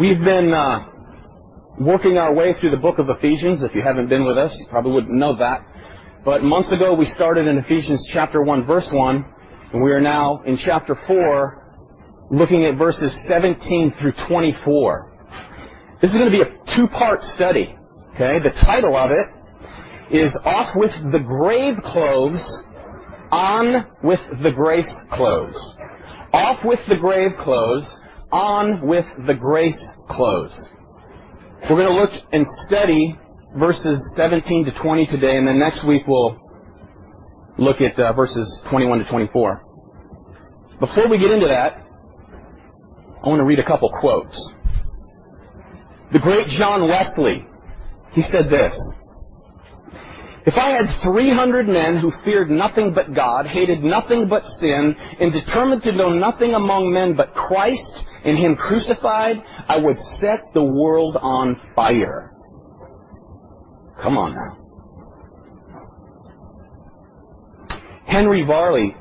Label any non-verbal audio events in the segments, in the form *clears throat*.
We've been uh, working our way through the book of Ephesians. If you haven't been with us, you probably wouldn't know that. But months ago, we started in Ephesians chapter 1, verse 1, and we are now in chapter 4, looking at verses 17 through 24. This is going to be a two-part study. Okay, the title of it is Off with the Grave Clothes, On with the Grace Clothes. Off with the grave clothes, on with the grace clothes. We're going to look and study verses 17 to 20 today, and then next week we'll look at uh, verses 21 to 24. Before we get into that, I want to read a couple quotes. The great John Wesley, he said this. If I had 300 men who feared nothing but God, hated nothing but sin, and determined to know nothing among men but Christ and Him crucified, I would set the world on fire. Come on now. Henry Varley,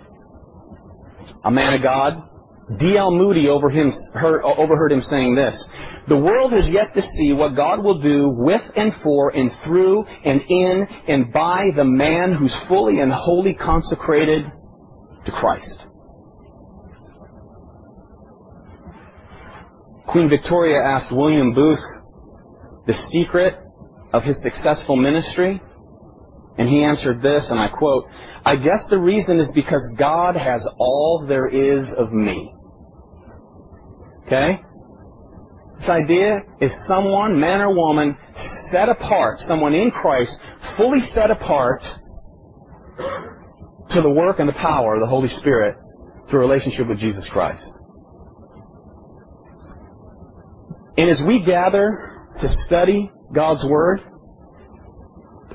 a man of God, D.L. Moody over him, heard, overheard him saying this. The world has yet to see what God will do with and for and through and in and by the man who's fully and wholly consecrated to Christ. Queen Victoria asked William Booth the secret of his successful ministry, and he answered this, and I quote, I guess the reason is because God has all there is of me. Okay? This idea is someone, man or woman, set apart, someone in Christ, fully set apart to the work and the power of the Holy Spirit through relationship with Jesus Christ. And as we gather to study God's Word,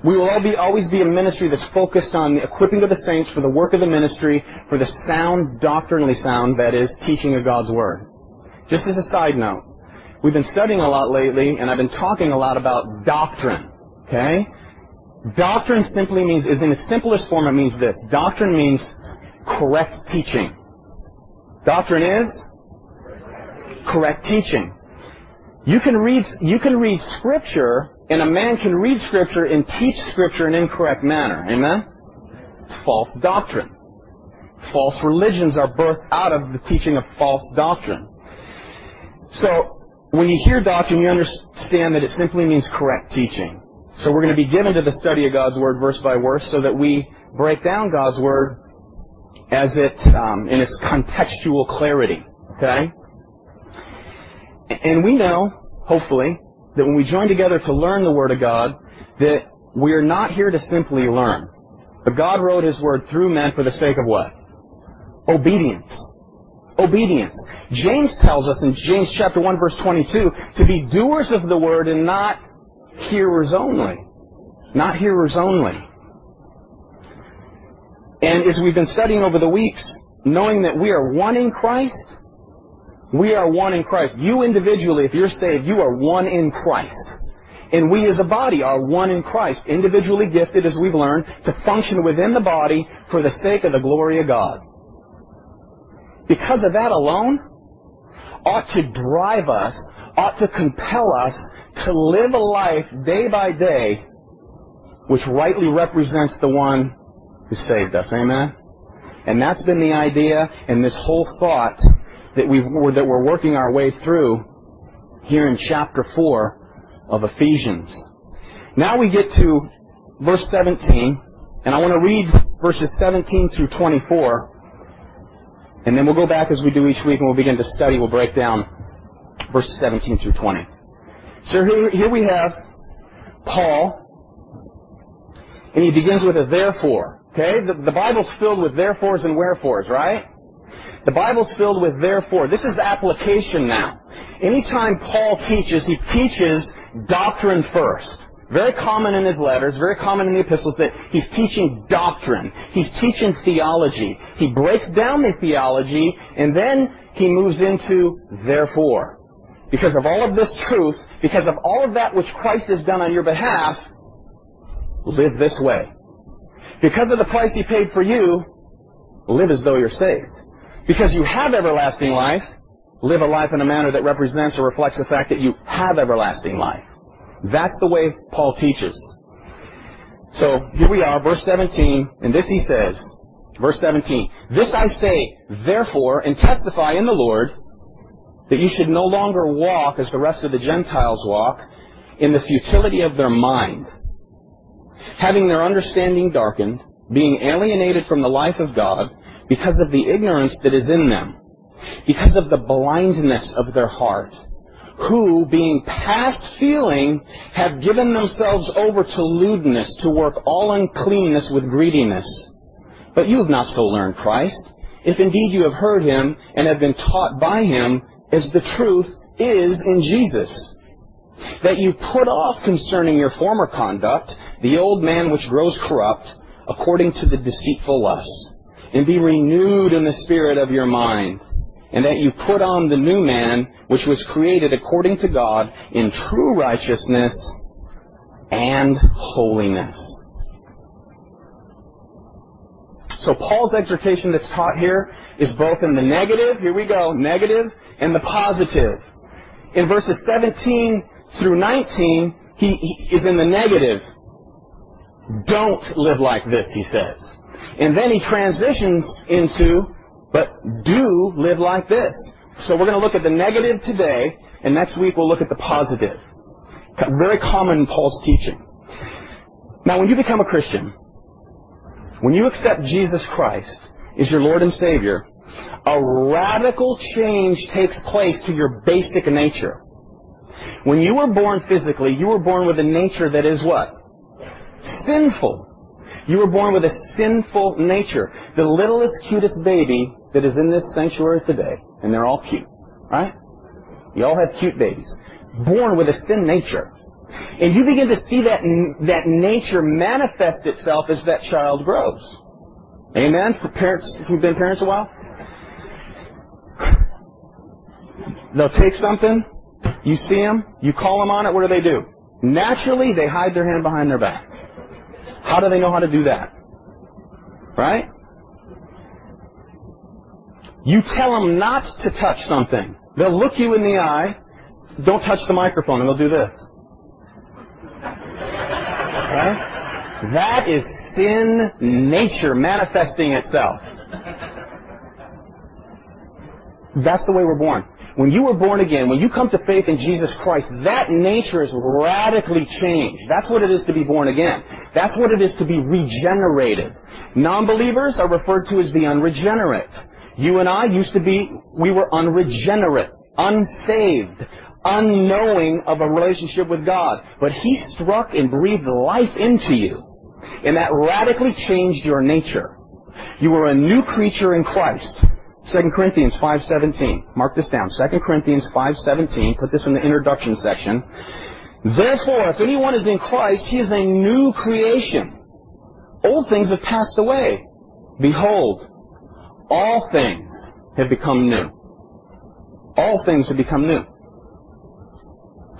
we will be, always be a ministry that's focused on the equipping of the saints for the work of the ministry, for the sound, doctrinally sound, that is, teaching of God's Word. Just as a side note, we've been studying a lot lately, and I've been talking a lot about doctrine. Okay? Doctrine simply means, is in its simplest form, it means this. Doctrine means correct teaching. Doctrine is correct teaching. You can read, you can read scripture, and a man can read scripture and teach scripture in an incorrect manner. Amen? It's false doctrine. False religions are birthed out of the teaching of false doctrine. So, when you hear doctrine, you understand that it simply means correct teaching. So we're going to be given to the study of God's Word verse by verse so that we break down God's Word as it, um, in its contextual clarity. Okay? And we know, hopefully, that when we join together to learn the Word of God, that we are not here to simply learn. But God wrote His Word through men for the sake of what? Obedience. Obedience. James tells us in James chapter 1 verse 22 to be doers of the Word and not hearers only. Not hearers only. And as we've been studying over the weeks, knowing that we are one in Christ, we are one in Christ. You individually, if you're saved, you are one in Christ. And we as a body are one in Christ, individually gifted, as we've learned, to function within the body for the sake of the glory of God. Because of that alone, ought to drive us, ought to compel us to live a life day by day which rightly represents the one who saved us. Amen? And that's been the idea and this whole thought that, we that we're working our way through here in chapter 4 of Ephesians. Now we get to verse 17, and I want to read verses 17 through 24, and then we'll go back as we do each week and we'll begin to study. We'll break down verses 17 through 20. So here, here we have Paul, and he begins with a therefore. Okay? The, the Bible's filled with therefores and wherefores, right? The Bible's filled with therefore. This is application now. Anytime Paul teaches, he teaches doctrine first. Very common in his letters, very common in the epistles that he's teaching doctrine. He's teaching theology. He breaks down the theology and then he moves into therefore. Because of all of this truth, because of all of that which Christ has done on your behalf, live this way. Because of the price he paid for you, live as though you're saved. Because you have everlasting life, live a life in a manner that represents or reflects the fact that you have everlasting life. That's the way Paul teaches. So here we are, verse 17, and this he says, verse 17, This I say, therefore, and testify in the Lord, that you should no longer walk as the rest of the Gentiles walk, in the futility of their mind, having their understanding darkened, being alienated from the life of God, because of the ignorance that is in them, because of the blindness of their heart, who, being past feeling, have given themselves over to lewdness, to work all uncleanness with greediness. But you have not so learned Christ, if indeed you have heard him and have been taught by him, as the truth is in Jesus. That you put off concerning your former conduct the old man which grows corrupt according to the deceitful lusts, and be renewed in the spirit of your mind, and that you put on the new man which was created according to God in true righteousness and holiness. So Paul's exhortation that's taught here is both in the negative, here we go, negative, and the positive. In verses 17 through 19, he, he is in the negative. Don't live like this, he says. And then he transitions into, but do live like this. So we're going to look at the negative today, and next week we'll look at the positive. Very common in Paul's teaching. Now, when you become a Christian, when you accept Jesus Christ as your Lord and Savior, a radical change takes place to your basic nature. When you were born physically, you were born with a nature that is what? Sinful. You were born with a sinful nature. The littlest, cutest baby that is in this sanctuary today, and they're all cute, right? You all have cute babies. Born with a sin nature. And you begin to see that, that nature manifest itself as that child grows. Amen? For parents who've been parents a while? They'll take something, you see them, you call them on it, what do they do? Naturally, they hide their hand behind their back. How do they know how to do that? Right? You tell them not to touch something. They'll look you in the eye, don't touch the microphone, and they'll do this. Right? That is sin nature manifesting itself. That's the way we're born. When you were born again, when you come to faith in Jesus Christ, that nature is radically changed. That's what it is to be born again. That's what it is to be regenerated. Non-believers are referred to as the unregenerate. You and I used to be, we were unregenerate, unsaved, unknowing of a relationship with God. But He struck and breathed life into you. And that radically changed your nature. You were a new creature in Christ. 2 Corinthians 5.17. Mark this down. 2 Corinthians 5.17. Put this in the introduction section. Therefore, if anyone is in Christ, he is a new creation. Old things have passed away. Behold, all things have become new. All things have become new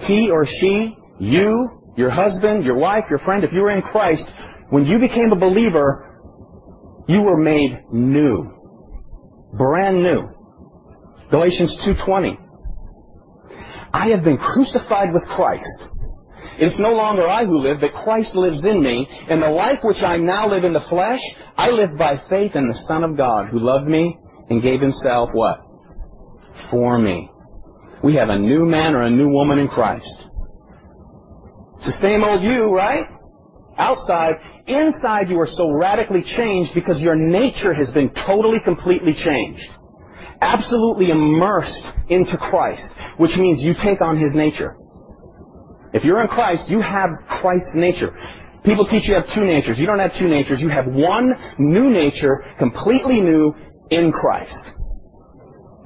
he or she, you, your husband, your wife, your friend, if you were in Christ, when you became a believer, you were made new. Brand new. Galatians 2.20. I have been crucified with Christ. It is no longer I who live, but Christ lives in me. And the life which I now live in the flesh, I live by faith in the Son of God, who loved me and gave himself what? For me. We have a new man or a new woman in Christ. It's the same old you, right? Outside. Inside you are so radically changed because your nature has been totally, completely changed. Absolutely immersed into Christ, which means you take on His nature. If you're in Christ, you have Christ's nature. People teach you have two natures. You don't have two natures. You have one new nature, completely new, in Christ.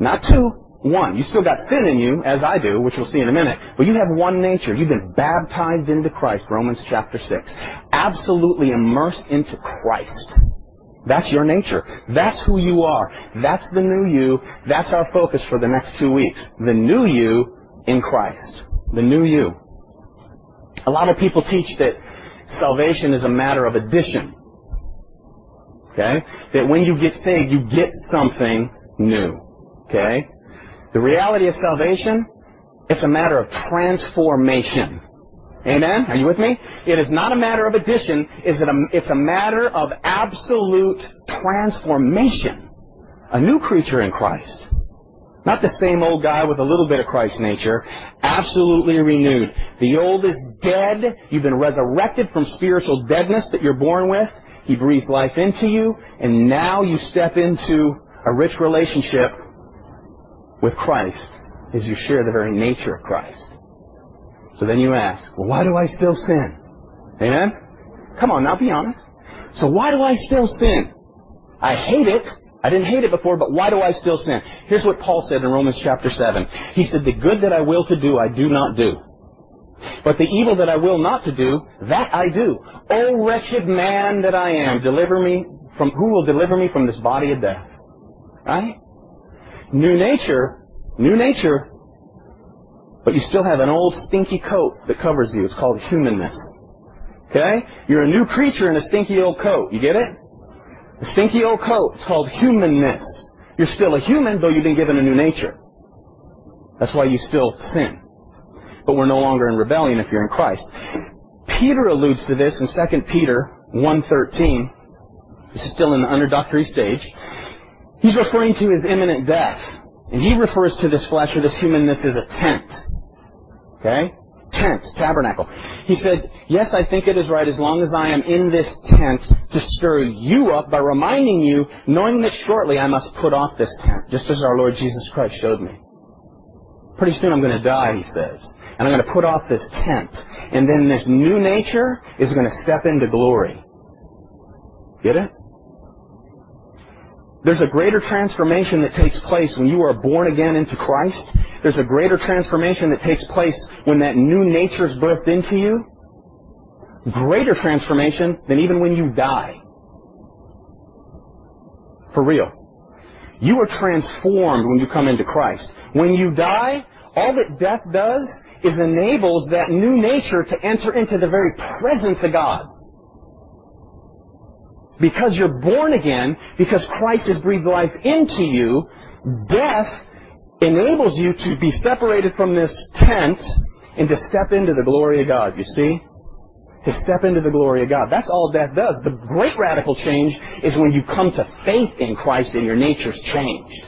Not two, one. You still got sin in you, as I do, which we'll see in a minute, but you have one nature. You've been baptized into Christ, Romans chapter 6. Absolutely immersed into Christ. That's your nature. That's who you are. That's the new you. That's our focus for the next two weeks. The new you in Christ. The new you. A lot of people teach that salvation is a matter of addition. Okay? That when you get saved, you get something new. Okay? The reality of salvation, it's a matter of transformation. Amen? Are you with me? It is not a matter of addition. Is it a, it's a matter of absolute transformation. A new creature in Christ. Not the same old guy with a little bit of Christ nature. Absolutely renewed. The old is dead. You've been resurrected from spiritual deadness that you're born with. He breathes life into you, and now you step into a rich relationship with Christ as you share the very nature of Christ. So then you ask, well, why do I still sin? Amen? Come on, now be honest. So why do I still sin? I hate it. I didn't hate it before, but why do I still sin? Here's what Paul said in Romans chapter 7. He said, the good that I will to do, I do not do. But the evil that I will not to do, that I do. O wretched man that I am, deliver me from, who will deliver me from this body of death? Right? New nature, new nature, but you still have an old stinky coat that covers you. It's called humanness. Okay? You're a new creature in a stinky old coat. You get it? A stinky old coat. It's called humanness. You're still a human, though you've been given a new nature. That's why you still sin. But we're no longer in rebellion if you're in Christ. Peter alludes to this in 2 Peter 1.13. This is still in the introductory stage. He's referring to his imminent death. And he refers to this flesh or this humanness as a tent. Okay? Tent, tabernacle. He said, Yes, I think it is right as long as I am in this tent to stir you up by reminding you, knowing that shortly I must put off this tent, just as our Lord Jesus Christ showed me. Pretty soon I'm going to die, he says. And I'm going to put off this tent. And then this new nature is going to step into glory. Get it? There's a greater transformation that takes place when you are born again into Christ. There's a greater transformation that takes place when that new nature is birthed into you. Greater transformation than even when you die. For real. You are transformed when you come into Christ. When you die, all that death does is enables that new nature to enter into the very presence of God. Because you're born again, because Christ has breathed life into you, death enables you to be separated from this tent and to step into the glory of God, you see? To step into the glory of God. That's all death does. The great radical change is when you come to faith in Christ and your nature's changed.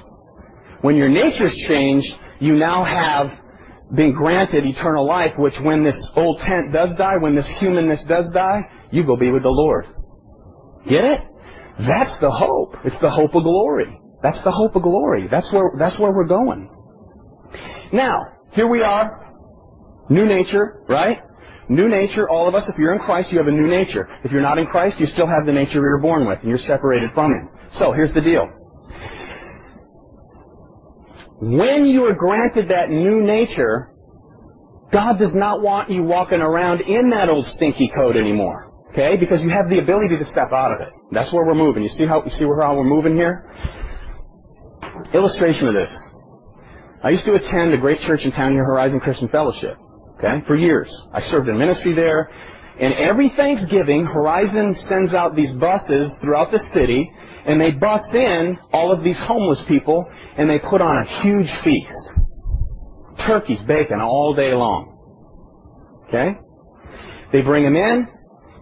When your nature's changed, you now have been granted eternal life, which when this old tent does die, when this humanness does die, you go be with the Lord. Get it? That's the hope. It's the hope of glory. That's the hope of glory. That's where, that's where we're going. Now, here we are. New nature, right? New nature, all of us, if you're in Christ, you have a new nature. If you're not in Christ, you still have the nature you were born with, and you're separated from Him. So, here's the deal. When you are granted that new nature, God does not want you walking around in that old stinky coat anymore. Okay? Because you have the ability to step out of it. That's where we're moving. You see how, you see where how we're moving here? Illustration of this. I used to attend a great church in town here, Horizon Christian Fellowship. Okay? For years. I served in ministry there. And every Thanksgiving, Horizon sends out these buses throughout the city, and they bus in all of these homeless people, and they put on a huge feast. Turkeys, bacon all day long. Okay? They bring them in,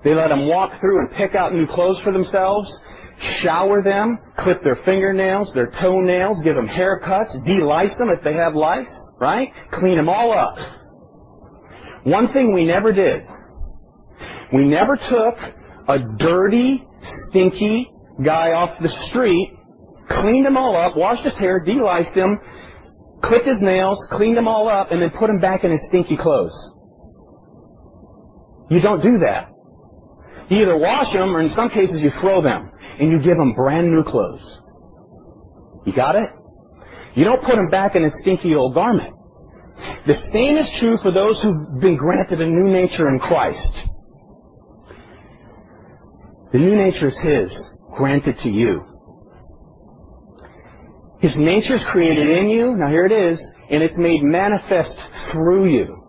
they let them walk through and pick out new clothes for themselves, shower them, clip their fingernails, their toenails, give them haircuts, de-lice them if they have lice, right? Clean them all up. One thing we never did, we never took a dirty, stinky guy off the street, cleaned him all up, washed his hair, de-liced him, clipped his nails, cleaned him all up, and then put him back in his stinky clothes. You don't do that. You either wash them, or in some cases you throw them, and you give them brand new clothes. You got it? You don't put them back in a stinky old garment. The same is true for those who've been granted a new nature in Christ. The new nature is His, granted to you. His nature is created in you, now here it is, and it's made manifest through you.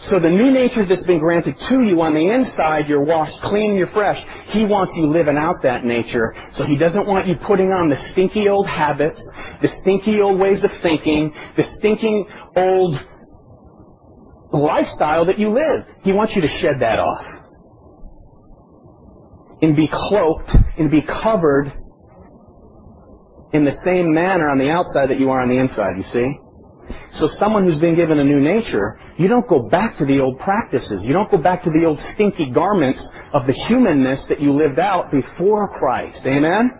So the new nature that's been granted to you on the inside, you're washed clean, you're fresh. He wants you living out that nature. So he doesn't want you putting on the stinky old habits, the stinky old ways of thinking, the stinking old lifestyle that you live. He wants you to shed that off. And be cloaked and be covered in the same manner on the outside that you are on the inside, you see? So someone who's been given a new nature, you don't go back to the old practices. You don't go back to the old stinky garments of the humanness that you lived out before Christ. Amen?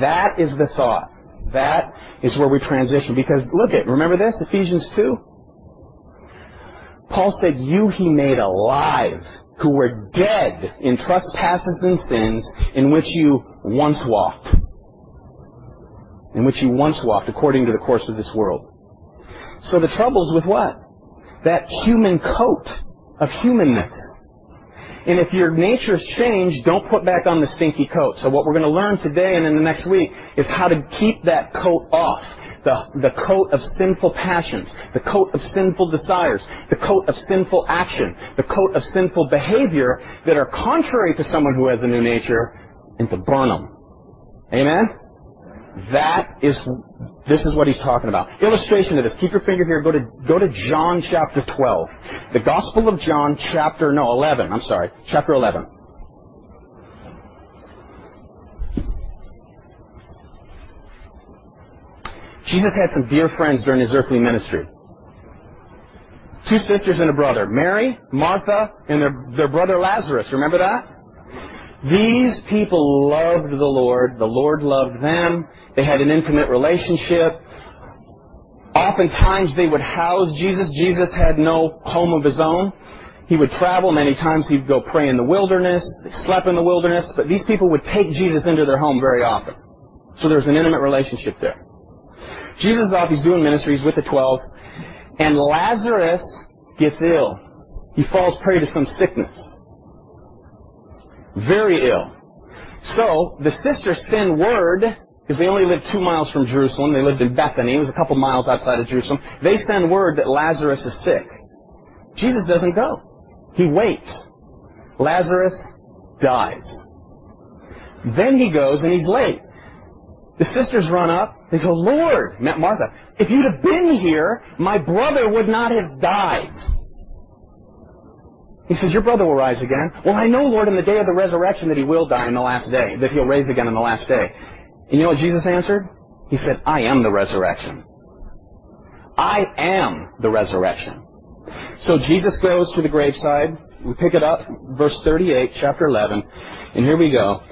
That is the thought. That is where we transition. Because look at, remember this, Ephesians 2? Paul said, you he made alive who were dead in trespasses and sins in which you once walked. In which you once walked according to the course of this world. So the trouble's with what? That human coat of humanness. And if your nature's changed, don't put back on the stinky coat. So what we're going to learn today and in the next week is how to keep that coat off. The, the coat of sinful passions, the coat of sinful desires, the coat of sinful action, the coat of sinful behavior that are contrary to someone who has a new nature, and to burn them. Amen? That is, this is what he's talking about. Illustration of this. Keep your finger here. Go to, go to John chapter 12. The Gospel of John chapter, no, 11. I'm sorry. Chapter 11. Jesus had some dear friends during his earthly ministry. Two sisters and a brother. Mary, Martha, and their, their brother Lazarus. Remember that? These people loved the Lord. The Lord loved them. They had an intimate relationship. Oftentimes they would house Jesus. Jesus had no home of his own. He would travel. Many times he'd go pray in the wilderness. They slept in the wilderness. But these people would take Jesus into their home very often. So there was an intimate relationship there. Jesus is off. He's doing ministries with the twelve. And Lazarus gets ill. He falls prey to some sickness. Very ill. So the sisters send word, because they only lived two miles from Jerusalem. They lived in Bethany. It was a couple miles outside of Jerusalem. They send word that Lazarus is sick. Jesus doesn't go. He waits. Lazarus dies. Then he goes and he's late. The sisters run up. They go, Lord, met Martha, if you'd have been here, my brother would not have died. He says, Your brother will rise again. Well, I know, Lord, in the day of the resurrection that he will die in the last day, that he'll raise again in the last day. And you know what Jesus answered? He said, I am the resurrection. I am the resurrection. So Jesus goes to the graveside. We pick it up, verse 38, chapter 11. And here we go.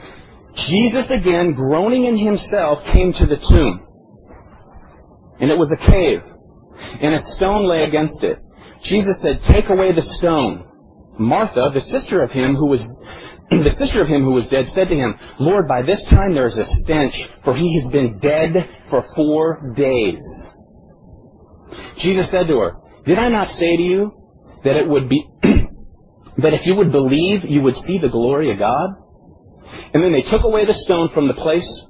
Jesus again, groaning in himself, came to the tomb. And it was a cave. And a stone lay against it. Jesus said, Take away the stone. Martha, the sister of him who was *clears throat* the sister of him who was dead said to him, Lord, by this time there is a stench, for he has been dead for four days. Jesus said to her, Did I not say to you that it would be *clears throat* that if you would believe, you would see the glory of God? And then they took away the stone from the place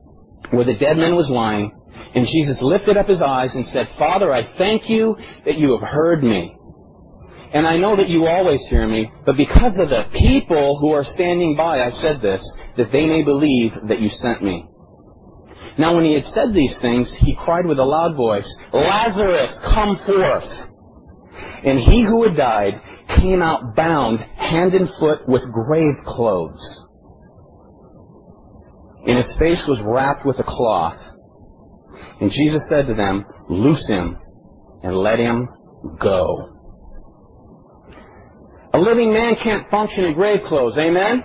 where the dead man was lying, and Jesus lifted up his eyes and said, Father, I thank you that you have heard me. And I know that you always hear me, but because of the people who are standing by, I said this, that they may believe that you sent me. Now when he had said these things, he cried with a loud voice, Lazarus, come forth! And he who had died came out bound hand and foot with grave clothes. And his face was wrapped with a cloth. And Jesus said to them, Loose him and let him go. A living man can't function in grave clothes. Amen?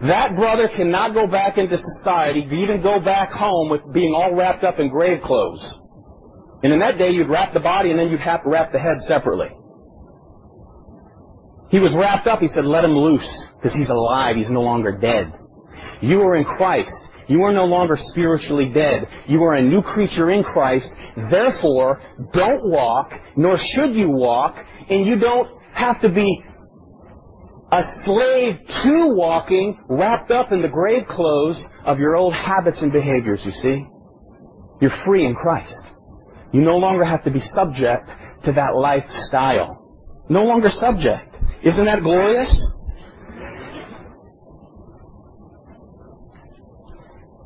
That brother cannot go back into society, even go back home with being all wrapped up in grave clothes. And in that day, you'd wrap the body and then you'd have to wrap the head separately. He was wrapped up. He said, let him loose because he's alive. He's no longer dead. You are in Christ. You are no longer spiritually dead. You are a new creature in Christ. Therefore, don't walk, nor should you walk, and you don't have to be a slave to walking, wrapped up in the grave clothes of your old habits and behaviors, you see. You're free in Christ. You no longer have to be subject to that lifestyle. No longer subject. Isn't that glorious?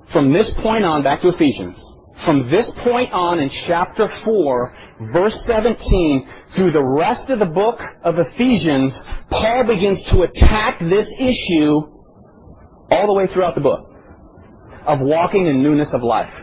From this point on, back to Ephesians. From this point on in chapter 4, verse 17, through the rest of the book of Ephesians, Paul begins to attack this issue all the way throughout the book of walking in newness of life.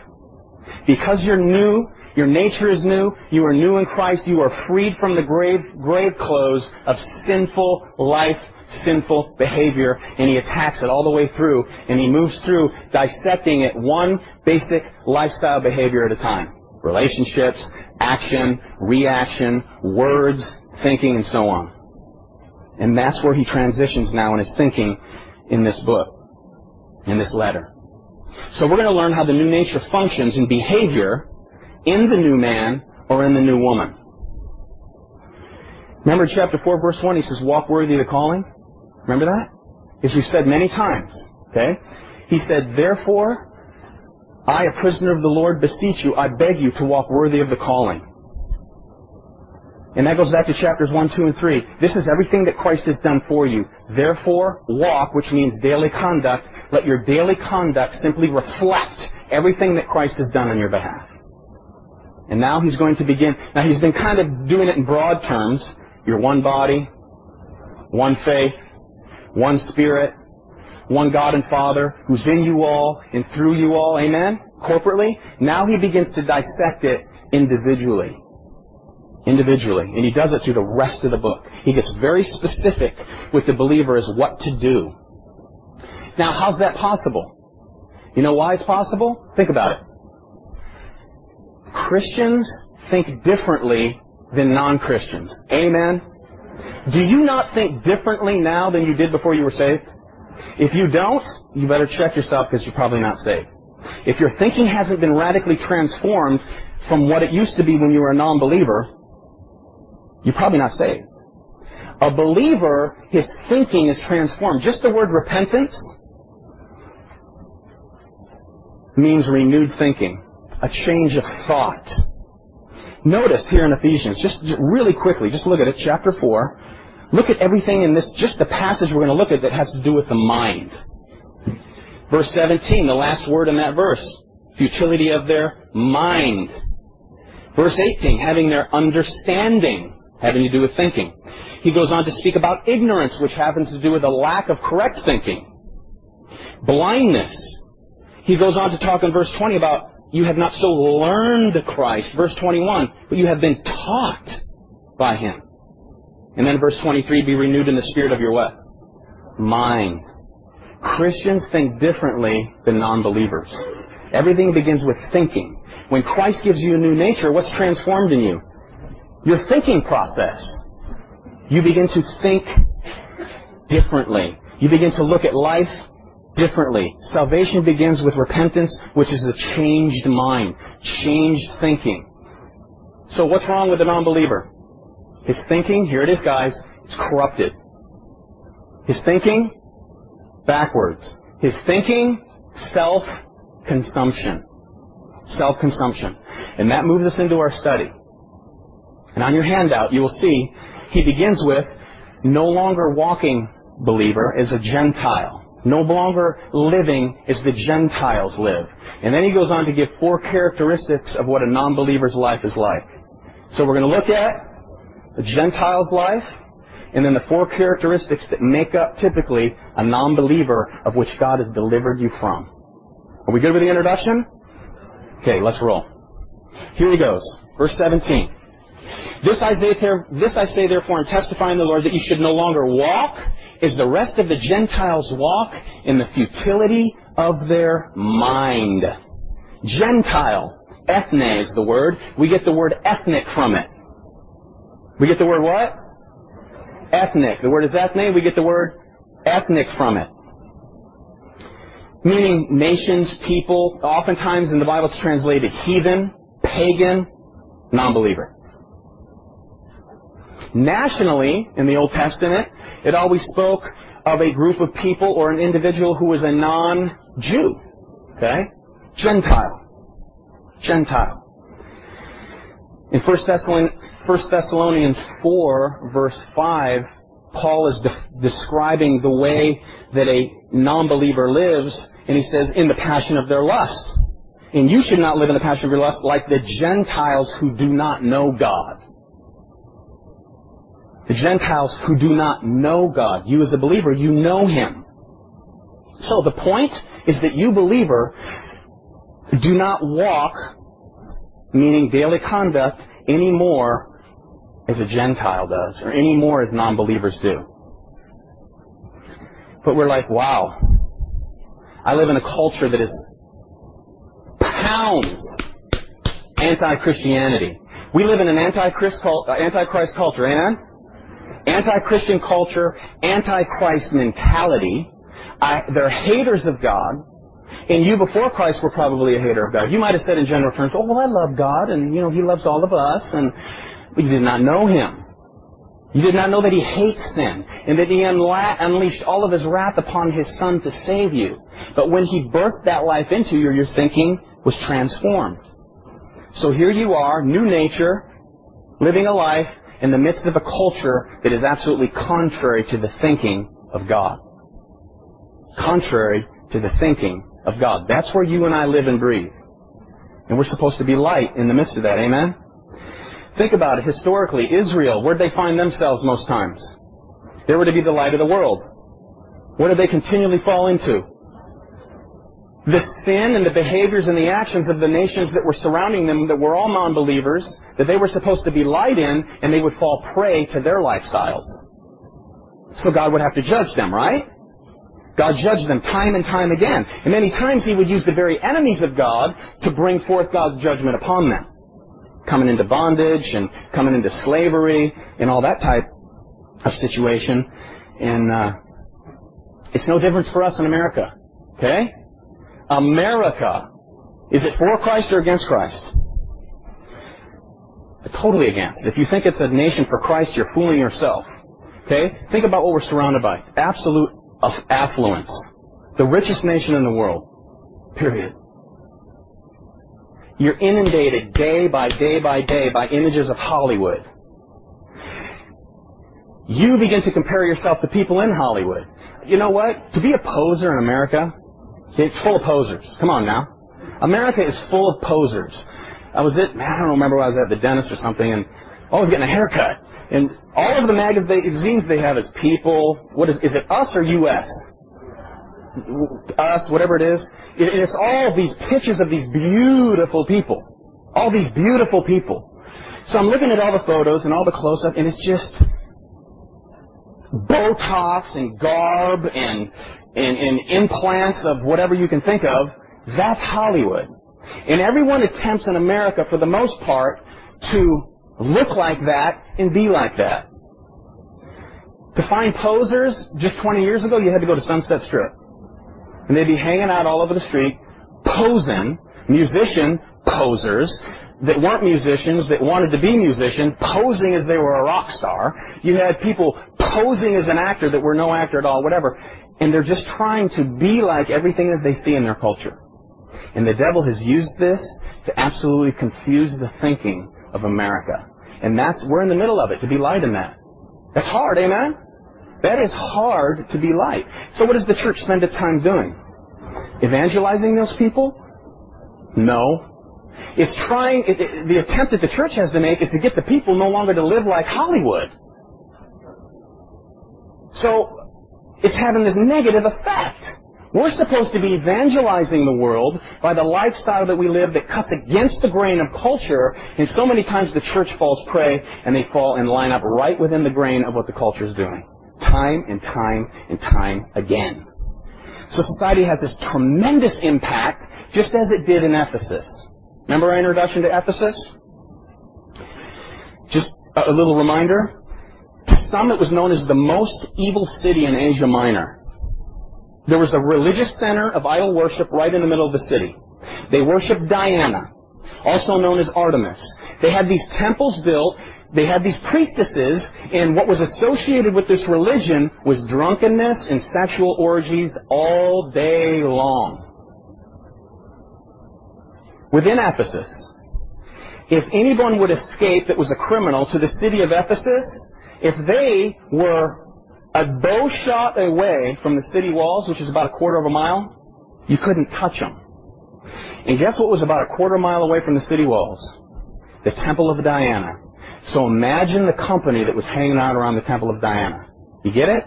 Because you're new, your nature is new, you are new in Christ, you are freed from the grave, grave clothes of sinful life sinful behavior and he attacks it all the way through and he moves through dissecting it one basic lifestyle behavior at a time. Relationships, action, reaction, words, thinking, and so on. And that's where he transitions now in his thinking in this book, in this letter. So we're going to learn how the new nature functions in behavior in the new man or in the new woman. Remember chapter 4 verse 1, he says, walk worthy of the calling. Remember that? As we've said many times. Okay? He said, Therefore, I, a prisoner of the Lord, beseech you, I beg you to walk worthy of the calling. And that goes back to chapters 1, 2, and 3. This is everything that Christ has done for you. Therefore, walk, which means daily conduct. Let your daily conduct simply reflect everything that Christ has done on your behalf. And now he's going to begin. Now he's been kind of doing it in broad terms. You're one body, one faith, one Spirit, one God and Father who's in you all and through you all, amen? Corporately. Now he begins to dissect it individually. Individually. And he does it through the rest of the book. He gets very specific with the believer as what to do. Now, how's that possible? You know why it's possible? Think about it. Christians think differently than non-Christians. Amen? Do you not think differently now than you did before you were saved? If you don't, you better check yourself because you're probably not saved. If your thinking hasn't been radically transformed from what it used to be when you were a non-believer, you're probably not saved. A believer, his thinking is transformed. Just the word repentance means renewed thinking, a change of thought. Notice here in Ephesians, just, really quickly, just look at it, chapter 4. Look at everything in this, just the passage we're going to look at that has to do with the mind. Verse 17, the last word in that verse. Futility of their mind. Verse 18, having their understanding, having to do with thinking. He goes on to speak about ignorance, which happens to do with a lack of correct thinking. Blindness. He goes on to talk in verse 20 about you have not so learned Christ. Verse 21, but you have been taught by Him. And then verse 23, be renewed in the spirit of your what? Mind. Christians think differently than non-believers. Everything begins with thinking. When Christ gives you a new nature, what's transformed in you? Your thinking process. You begin to think differently. You begin to look at life differently. Salvation begins with repentance, which is a changed mind, changed thinking. So what's wrong with the non-believer? His thinking, here it is guys, it's corrupted. His thinking, backwards. His thinking, self-consumption. Self-consumption. And that moves us into our study. And on your handout, you will see he begins with no longer walking believer is a Gentile no longer living as the Gentiles live. And then he goes on to give four characteristics of what a non-believer's life is like. So we're going to look at the Gentile's life, and then the four characteristics that make up typically a non-believer of which God has delivered you from. Are we good with the introduction? Okay, let's roll. Here he goes. Verse 17. This I, say, this I say therefore and testify in the Lord that you should no longer walk as the rest of the Gentiles walk in the futility of their mind. Gentile, ethne is the word. We get the word ethnic from it. We get the word what? Ethnic. The word is ethne. We get the word ethnic from it. Meaning nations, people. Oftentimes in the Bible it's translated heathen, pagan, non-believer. Nationally, in the Old Testament, it always spoke of a group of people or an individual who was a non-Jew. Okay? Gentile. Gentile. In 1 Thessalonians 4, verse 5, Paul is de- describing the way that a non-believer lives, and he says, in the passion of their lust. And you should not live in the passion of your lust like the Gentiles who do not know God. The Gentiles who do not know God. You as a believer, you know Him. So the point is that you believer do not walk, meaning daily conduct, anymore as a Gentile does, or any more as non-believers do. But we're like, wow, I live in a culture that is pounds anti-Christianity. We live in an anti-Christ, uh, anti-Christ culture, amen? Anti-Christian culture, anti-Christ mentality. I, they're haters of God. And you before Christ were probably a hater of God. You might have said in general terms, oh, well, I love God, and, you know, He loves all of us, and but you did not know Him. You did not know that He hates sin, and that He unla- unleashed all of His wrath upon His Son to save you. But when He birthed that life into you, your thinking was transformed. So here you are, new nature, living a life in the midst of a culture that is absolutely contrary to the thinking of God. Contrary to the thinking of God. That's where you and I live and breathe. And we're supposed to be light in the midst of that. Amen? Think about it. Historically, Israel, where'd they find themselves most times? They were to be the light of the world. What did they continually fall into? The sin and the behaviors and the actions of the nations that were surrounding them that were all non-believers, that they were supposed to be light in, and they would fall prey to their lifestyles. So God would have to judge them, right? God judged them time and time again. And many times He would use the very enemies of God to bring forth God's judgment upon them. Coming into bondage and coming into slavery and all that type of situation. And uh, it's no difference for us in America. Okay? America. Is it for Christ or against Christ? Totally against. If you think it's a nation for Christ, you're fooling yourself. Okay? Think about what we're surrounded by. Absolute affluence. The richest nation in the world. Period. You're inundated day by day by day by images of Hollywood. You begin to compare yourself to people in Hollywood. You know what? To be a poser in America, it's full of posers. Come on now. America is full of posers. I was at, I don't remember, I was at the dentist or something, and I was getting a haircut. And all of the magazines they have is people. What is is it us or U.S. Us, whatever it is. it's all these pictures of these beautiful people, all these beautiful people. So I'm looking at all the photos and all the close-up, and it's just Botox and garb and, and implants of whatever you can think of. That's Hollywood. And everyone attempts in America, for the most part, to look like that and be like that. To find posers, just 20 years ago, you had to go to Sunset Strip. And they'd be hanging out all over the street, posing, musician posers, that weren't musicians, that wanted to be musician, posing as they were a rock star. You had people posing as an actor that were no actor at all, whatever. And they're just trying to be like everything that they see in their culture. And the devil has used this to absolutely confuse the thinking of America. And that's, we're in the middle of it, to be light in that. That's hard, amen? That is hard to be light. So what does the church spend its time doing? Evangelizing those people? No. It's trying, it, it, the attempt that the church has to make is to get the people no longer to live like Hollywood. So, it's having this negative effect. We're supposed to be evangelizing the world by the lifestyle that we live that cuts against the grain of culture, and so many times the church falls prey and they fall and line up right within the grain of what the culture is doing. Time and time and time again. So society has this tremendous impact, just as it did in Ephesus. Remember our introduction to Ephesus? Just a little reminder. To some it was known as the most evil city in Asia Minor. There was a religious center of idol worship right in the middle of the city. They worshiped Diana, also known as Artemis. They had these temples built. They had these priestesses, and what was associated with this religion was drunkenness and sexual orgies all day long. Within Ephesus. if anyone would escape that was a criminal to the city of Ephesus, if they were a bow shot away from the city walls, which is about a quarter of a mile, you couldn't touch them. And guess what was about a quarter mile away from the city walls? The Temple of Diana. So imagine the company that was hanging out around the Temple of Diana. You get it?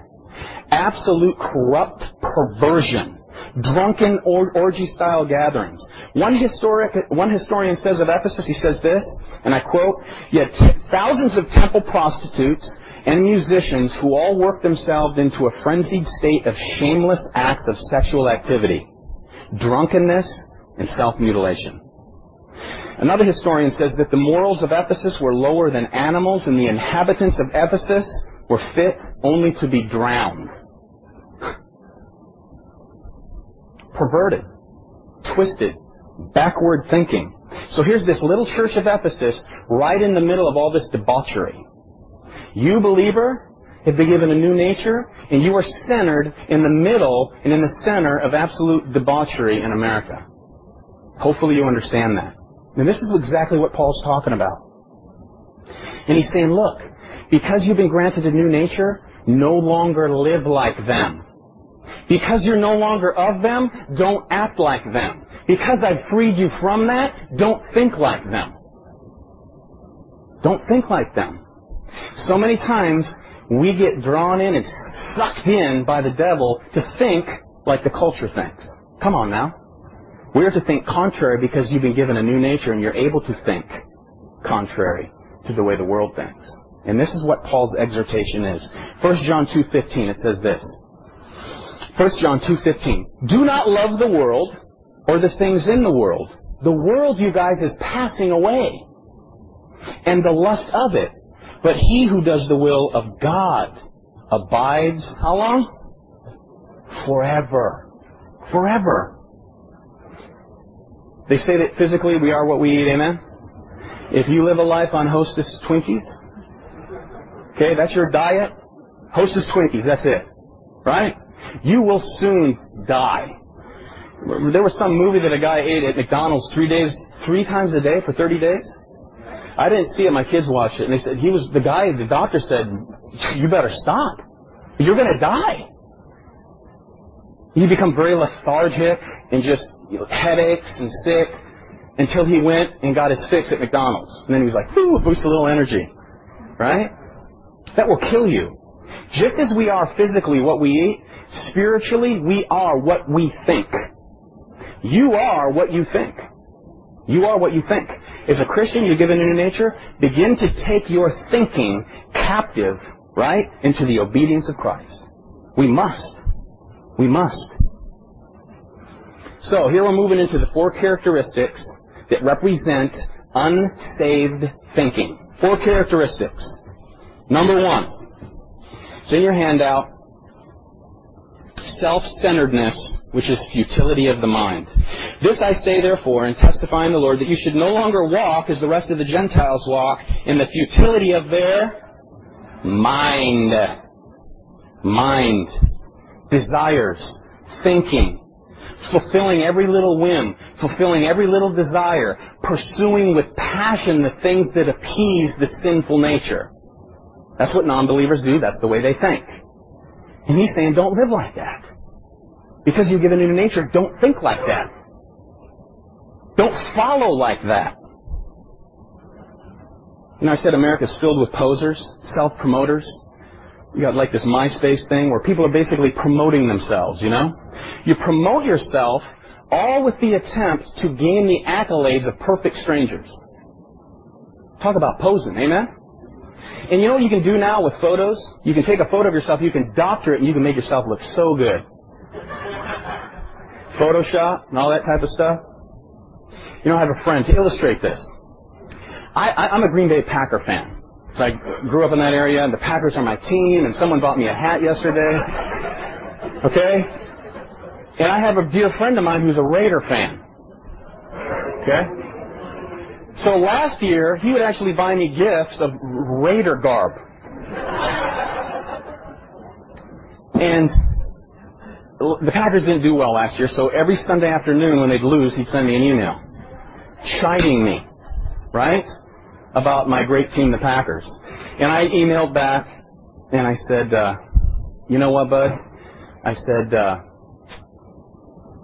Absolute corrupt perversion. Drunken or- orgy style gatherings. One, historic, one historian says of Ephesus, he says this, and I quote, Yet thousands of temple prostitutes and musicians who all worked themselves into a frenzied state of shameless acts of sexual activity, drunkenness, and self-mutilation. Another historian says that the morals of Ephesus were lower than animals and the inhabitants of Ephesus were fit only to be drowned. Perverted, twisted, backward thinking. So here's this little church of Ephesus right in the middle of all this debauchery. You, believer, have been given a new nature, and you are centered in the middle and in the center of absolute debauchery in America. Hopefully you understand that. And this is exactly what Paul's talking about. And he's saying, look, because you've been granted a new nature, no longer live like them. Because you're no longer of them, don't act like them. Because I've freed you from that, don't think like them. Don't think like them. So many times we get drawn in and sucked in by the devil to think like the culture thinks. Come on now. We are to think contrary because you've been given a new nature and you're able to think contrary to the way the world thinks. And this is what Paul's exhortation is. 1 John 2.15, it says this. 1 John 2.15, Do not love the world or the things in the world. The world, you guys, is passing away. And the lust of it. But he who does the will of God abides, how long? Forever. Forever. They say that physically we are what we eat, amen? If you live a life on Hostess Twinkies, okay, that's your diet, Hostess Twinkies, that's it. Right? You will soon die. There was some movie that a guy ate at McDonald's three days, three times a day for 30 days. I didn't see it. My kids watched it, and they said he was the guy. The doctor said, "You better stop. You're going to die." He become very lethargic and just you know, headaches and sick until he went and got his fix at McDonald's, and then he was like, "Ooh, boost a little energy." Right? That will kill you. Just as we are physically what we eat, spiritually we are what we think. You are what you think. You are what you think. As a Christian, you're given a new nature. Begin to take your thinking captive, right, into the obedience of Christ. We must. We must. So here we're moving into the four characteristics that represent unsaved thinking. Four characteristics. Number one. It's in your handout. Self-centeredness, which is futility of the mind. This I say therefore, in testifying the Lord, that you should no longer walk as the rest of the Gentiles walk in the futility of their mind. Mind. Desires. Thinking. Fulfilling every little whim. Fulfilling every little desire. Pursuing with passion the things that appease the sinful nature. That's what non-believers do. That's the way they think. And he's saying, don't live like that. Because you're given a new nature, don't think like that. Don't follow like that. You know, I said America's filled with posers, self-promoters. You got like this MySpace thing where people are basically promoting themselves, you know? You promote yourself all with the attempt to gain the accolades of perfect strangers. Talk about posing, amen? And you know what you can do now with photos? You can take a photo of yourself, you can doctor it, and you can make yourself look so good. Photoshop and all that type of stuff. You know, I have a friend to illustrate this. I, am a Green Bay Packer fan. So I grew up in that area, and the Packers are my team, and someone bought me a hat yesterday. Okay? And I have a dear friend of mine who's a Raider fan. Okay? So last year, he would actually buy me gifts of Raider garb. And the Packers didn't do well last year, so every Sunday afternoon when they'd lose, he'd send me an email chiding me. right? About my great team, the Packers. And I emailed back and I said, uh, you know what, bud? I said, uh,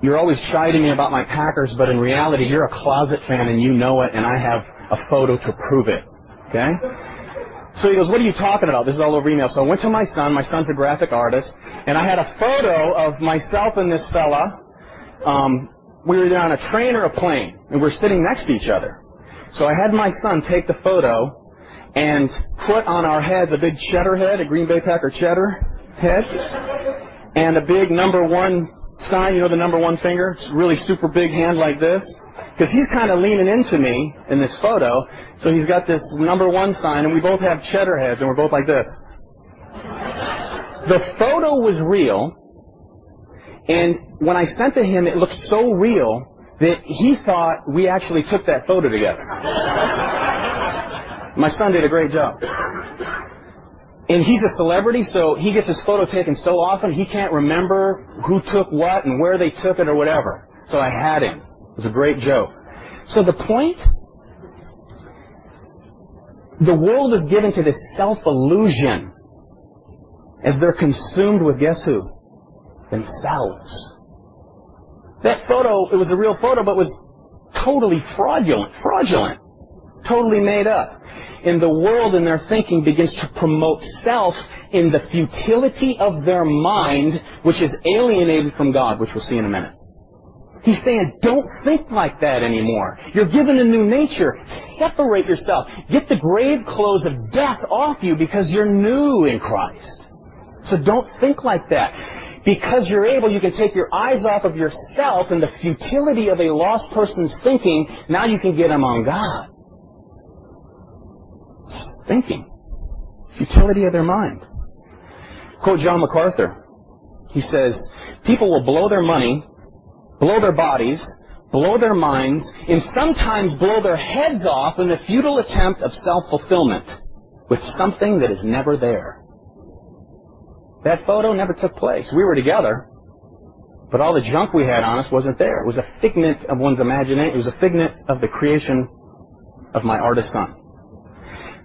you're always chiding me about my Packers, but in reality, you're a closet fan and you know it, and I have a photo to prove it. Okay? So he goes, what are you talking about? This is all over email. So I went to my son. My son's a graphic artist. And I had a photo of myself and this fella. Um, we were either on a train or a plane. And we're sitting next to each other. So I had my son take the photo and put on our heads a big cheddar head, a Green Bay Packer cheddar head, and a big number one sign, you know, the number one finger. It's really super big hand like this. Because he's kind of leaning into me in this photo. So he's got this number one sign, and we both have cheddar heads, and we're both like this. The photo was real, and when I sent to him, it looked so real that he thought we actually took that photo together. My son did a great job. And he's a celebrity, so he gets his photo taken so often he can't remember who took what and where they took it or whatever. So I had him. It was a great joke. So the point, the world is given to this self-illusion as they're consumed with guess who? Themselves. That photo, it was a real photo, but was totally fraudulent. Fraudulent. Totally made up. And the world in their thinking begins to promote self in the futility of their mind, which is alienated from God, which we'll see in a minute. He's saying, don't think like that anymore. You're given a new nature. Separate yourself. Get the grave clothes of death off you because you're new in Christ. So don't think like that. Because you're able, you can take your eyes off of yourself and the futility of a lost person's thinking. Now you can get them on God. Thinking. Futility of their mind. Quote John MacArthur. He says, people will blow their money, blow their bodies, blow their minds, and sometimes blow their heads off in the futile attempt of self-fulfillment with something that is never there. That photo never took place. We were together, but all the junk we had on us wasn't there. It was a figment of one's imagination. It was a figment of the creation of my artist son.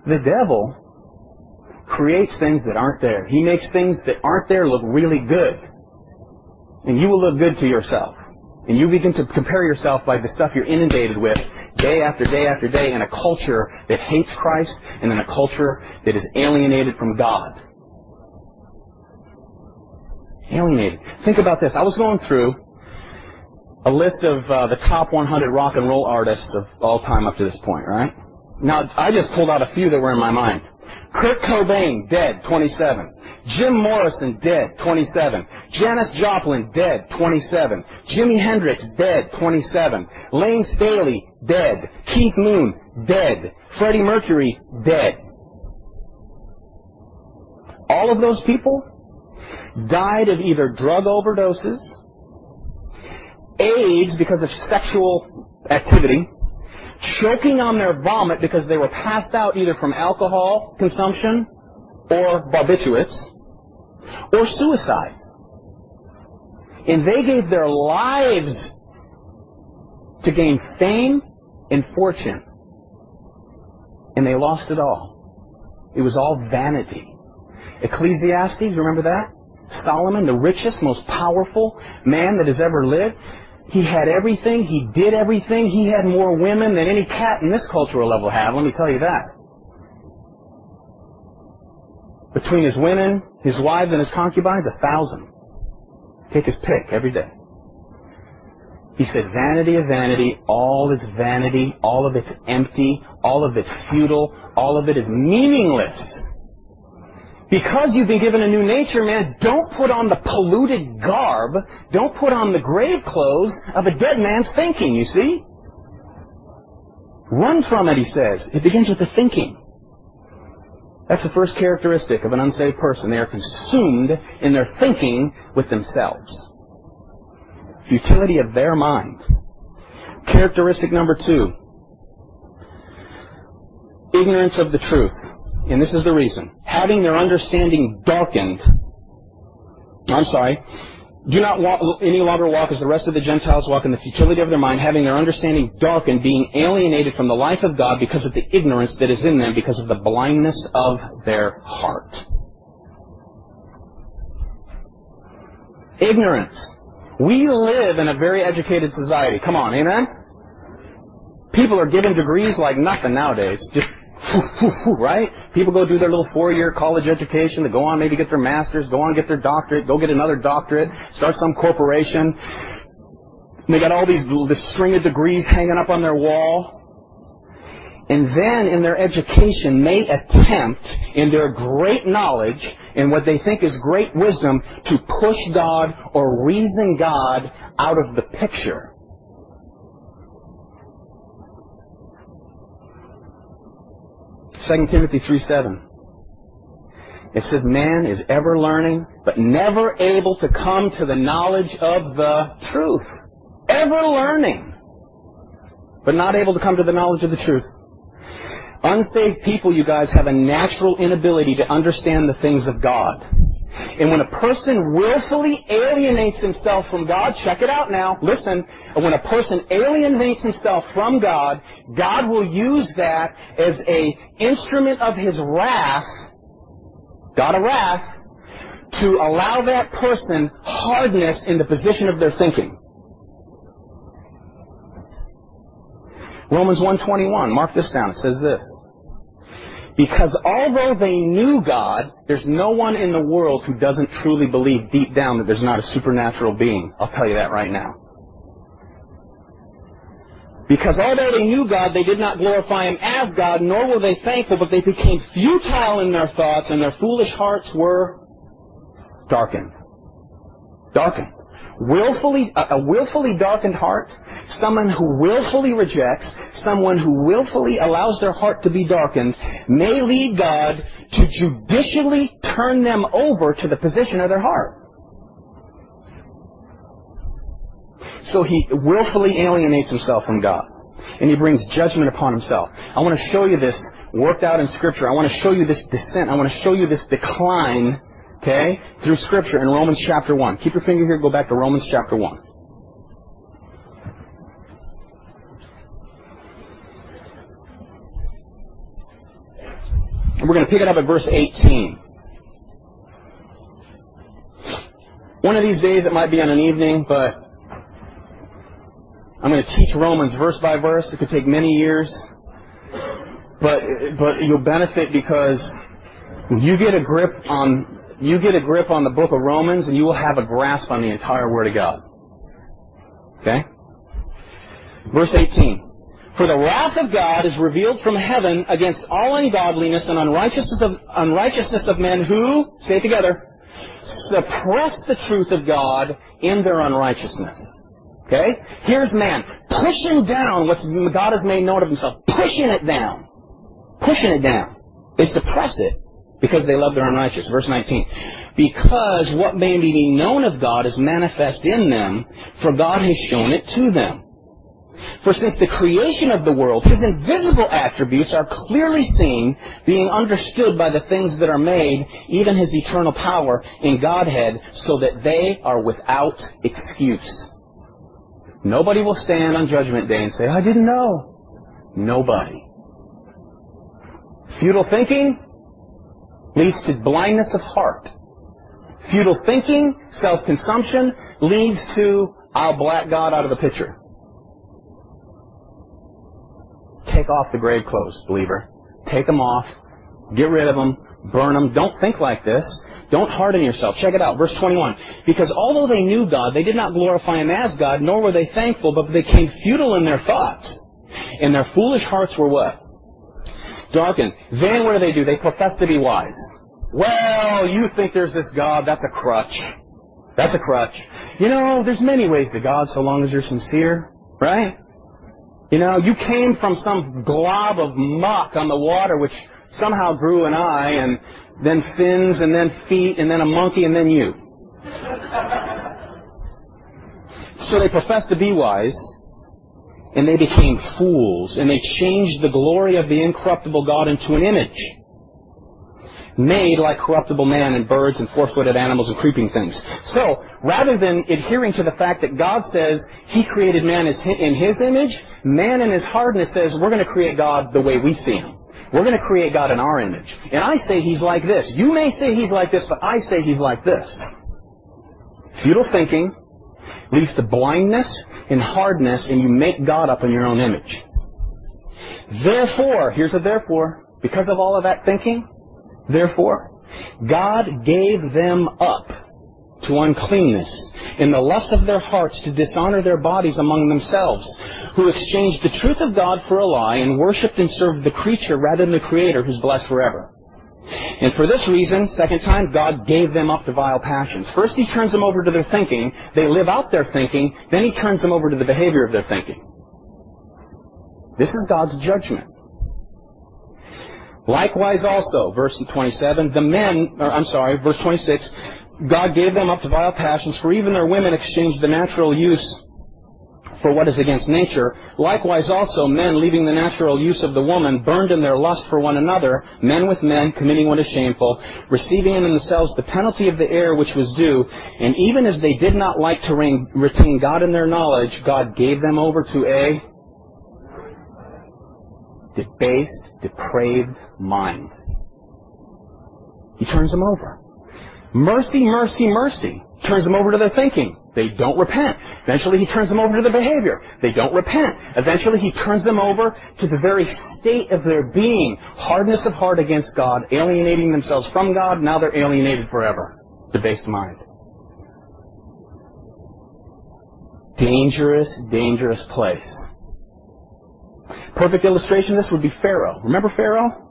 The devil creates things that aren't there. He makes things that aren't there look really good. And you will look good to yourself. And you begin to compare yourself by the stuff you're inundated with day after day after day in a culture that hates Christ and in a culture that is alienated from God. Alienated. Think about this. I was going through a list of uh, the top 100 rock and roll artists of all time up to this point, right? Now, I just pulled out a few that were in my mind. Kurt Cobain, dead, 27. Jim Morrison, dead, 27. Janis Joplin, dead, 27. Jimi Hendrix, dead, 27. Layne Staley, dead. Keith Moon, dead. Freddie Mercury, dead. All of those people died of either drug overdoses, AIDS because of sexual activity, choking on their vomit because they were passed out either from alcohol consumption or barbiturates, or suicide. And they gave their lives to gain fame and fortune. And they lost it all. It was all vanity. Ecclesiastes, remember that? Solomon, the richest, most powerful man that has ever lived, he had everything. He did everything. He had more women than any cat in this cultural level had. Let me tell you that. Between his women, his wives, and his concubines, a thousand. Take his pick every day. He said, vanity of vanity, all is vanity, all of it's empty, all of it's futile, all of it is meaningless. Because you've been given a new nature, man, don't put on the polluted garb, don't put on the grave clothes of a dead man's thinking, you see? Run from it, he says. It begins with the thinking. That's the first characteristic of an unsaved person. They are consumed in their thinking with themselves. Futility of their mind. Characteristic number two. Ignorance of the truth. And this is the reason. Having their understanding darkened. I'm sorry. do not walk, any longer walk as the rest of the Gentiles walk in the futility of their mind, having their understanding darkened, being alienated from the life of God because of the ignorance that is in them, because of the blindness of their heart. Ignorance. We live in a very educated society. Come on, amen? People are given degrees like nothing nowadays. Just right? People go do their little four-year college education. They go on maybe get their master's, go on get their doctorate, go get another doctorate, start some corporation. They got all these this string of degrees hanging up on their wall. And then in their education, they attempt, in their great knowledge, in what they think is great wisdom, to push God or reason God out of the picture. 2 Timothy 3 7. It says, Man is ever learning, but never able to come to the knowledge of the truth. Ever learning, but not able to come to the knowledge of the truth. Unsaved people, you guys, have a natural inability to understand the things of God. And when a person willfully alienates himself from God, check it out now, listen, when a person alienates himself from God, God will use that as a instrument of his wrath, God of wrath, to allow that person hardness in the position of their thinking. Romans 121, mark this down, it says this. Because although they knew God, there's no one in the world who doesn't truly believe deep down that there's not a supernatural being. I'll tell you that right now. Because although they knew God, they did not glorify Him as God, nor were they thankful, but they became futile in their thoughts, and their foolish hearts were darkened. Darkened willfully, a, willfully darkened heart, someone who willfully rejects, someone who willfully allows their heart to be darkened, may lead God to judicially turn them over to the position of their heart. So he willfully alienates himself from God. And he brings judgment upon himself. I want to show you this worked out in Scripture. I want to show you this descent. I want to show you this decline Okay? Through Scripture in Romans chapter 1. Keep your finger here, go back to Romans chapter 1. And we're going to pick it up at verse 18. One of these days it might be on an evening, but I'm going to teach Romans verse by verse. It could take many years. But, but you'll benefit because you get a grip on you get a grip on the book of Romans and you will have a grasp on the entire Word of God. Okay? Verse 18. For the wrath of God is revealed from heaven against all ungodliness and unrighteousness of, unrighteousness of men who, say it together, suppress the truth of God in their unrighteousness. Okay? Here's man pushing down what God has made known of himself, pushing it down. Pushing it down. They suppress it because they love their unrighteous. Verse 19. Because what may be known of God is manifest in them, for God has shown it to them. For since the creation of the world, his invisible attributes are clearly seen, being understood by the things that are made, even his eternal power in Godhead, so that they are without excuse. Nobody will stand on Judgment Day and say, I didn't know. Nobody. Futile thinking? Leads to blindness of heart. Futile thinking, self-consumption, leads to, I'll black God out of the picture. Take off the grave clothes, believer. Take them off. Get rid of them. Burn them. Don't think like this. Don't harden yourself. Check it out. Verse 21. Because although they knew God, they did not glorify Him as God, nor were they thankful, but they became futile in their thoughts. And their foolish hearts were what? Darkened. Then what do they do? They profess to be wise. Well, you think there's this God, that's a crutch. That's a crutch. You know, there's many ways to God so long as you're sincere, right? You know, you came from some glob of muck on the water which somehow grew an eye and then fins and then feet and then a monkey and then you. So they profess to be wise, and they became fools, and they changed the glory of the incorruptible God into an image. made like corruptible man and birds and four-footed animals and creeping things. So, rather than adhering to the fact that God says He created man in His image, man in his hardness says, we're going to create God the way we see Him. We're going to create God in our image. And I say He's like this. You may say He's like this, but I say He's like this. Futile thinking leads to blindness and hardness, and you make God up in your own image. Therefore, here's a therefore, because of all of that thinking, therefore, God gave them up to uncleanness in the lust of their hearts to dishonor their bodies among themselves, who exchanged the truth of God for a lie and worshipped and served the creature rather than the Creator who's blessed forever. And for this reason, second time, God gave them up to vile passions. First, He turns them over to their thinking. They live out their thinking. Then He turns them over to the behavior of their thinking. This is God's judgment. Likewise also, verse 27, the men, or I'm sorry, verse 26, God gave them up to vile passions, for even their women exchanged the natural use for what is against nature. Likewise also, men leaving the natural use of the woman, burned in their lust for one another, men with men, committing what is shameful, receiving in themselves the penalty of the error which was due, and even as they did not like to retain God in their knowledge, God gave them over to a debased, depraved mind. He turns them over. Mercy, mercy, mercy. Turns them over to their thinking. They don't repent. Eventually he turns them over to the behavior. They don't repent. Eventually he turns them over to the very state of their being. Hardness of heart against God, alienating themselves from God, now they're alienated forever. Debased mind. Dangerous, dangerous place. Perfect illustration of this would be Pharaoh. Remember Pharaoh?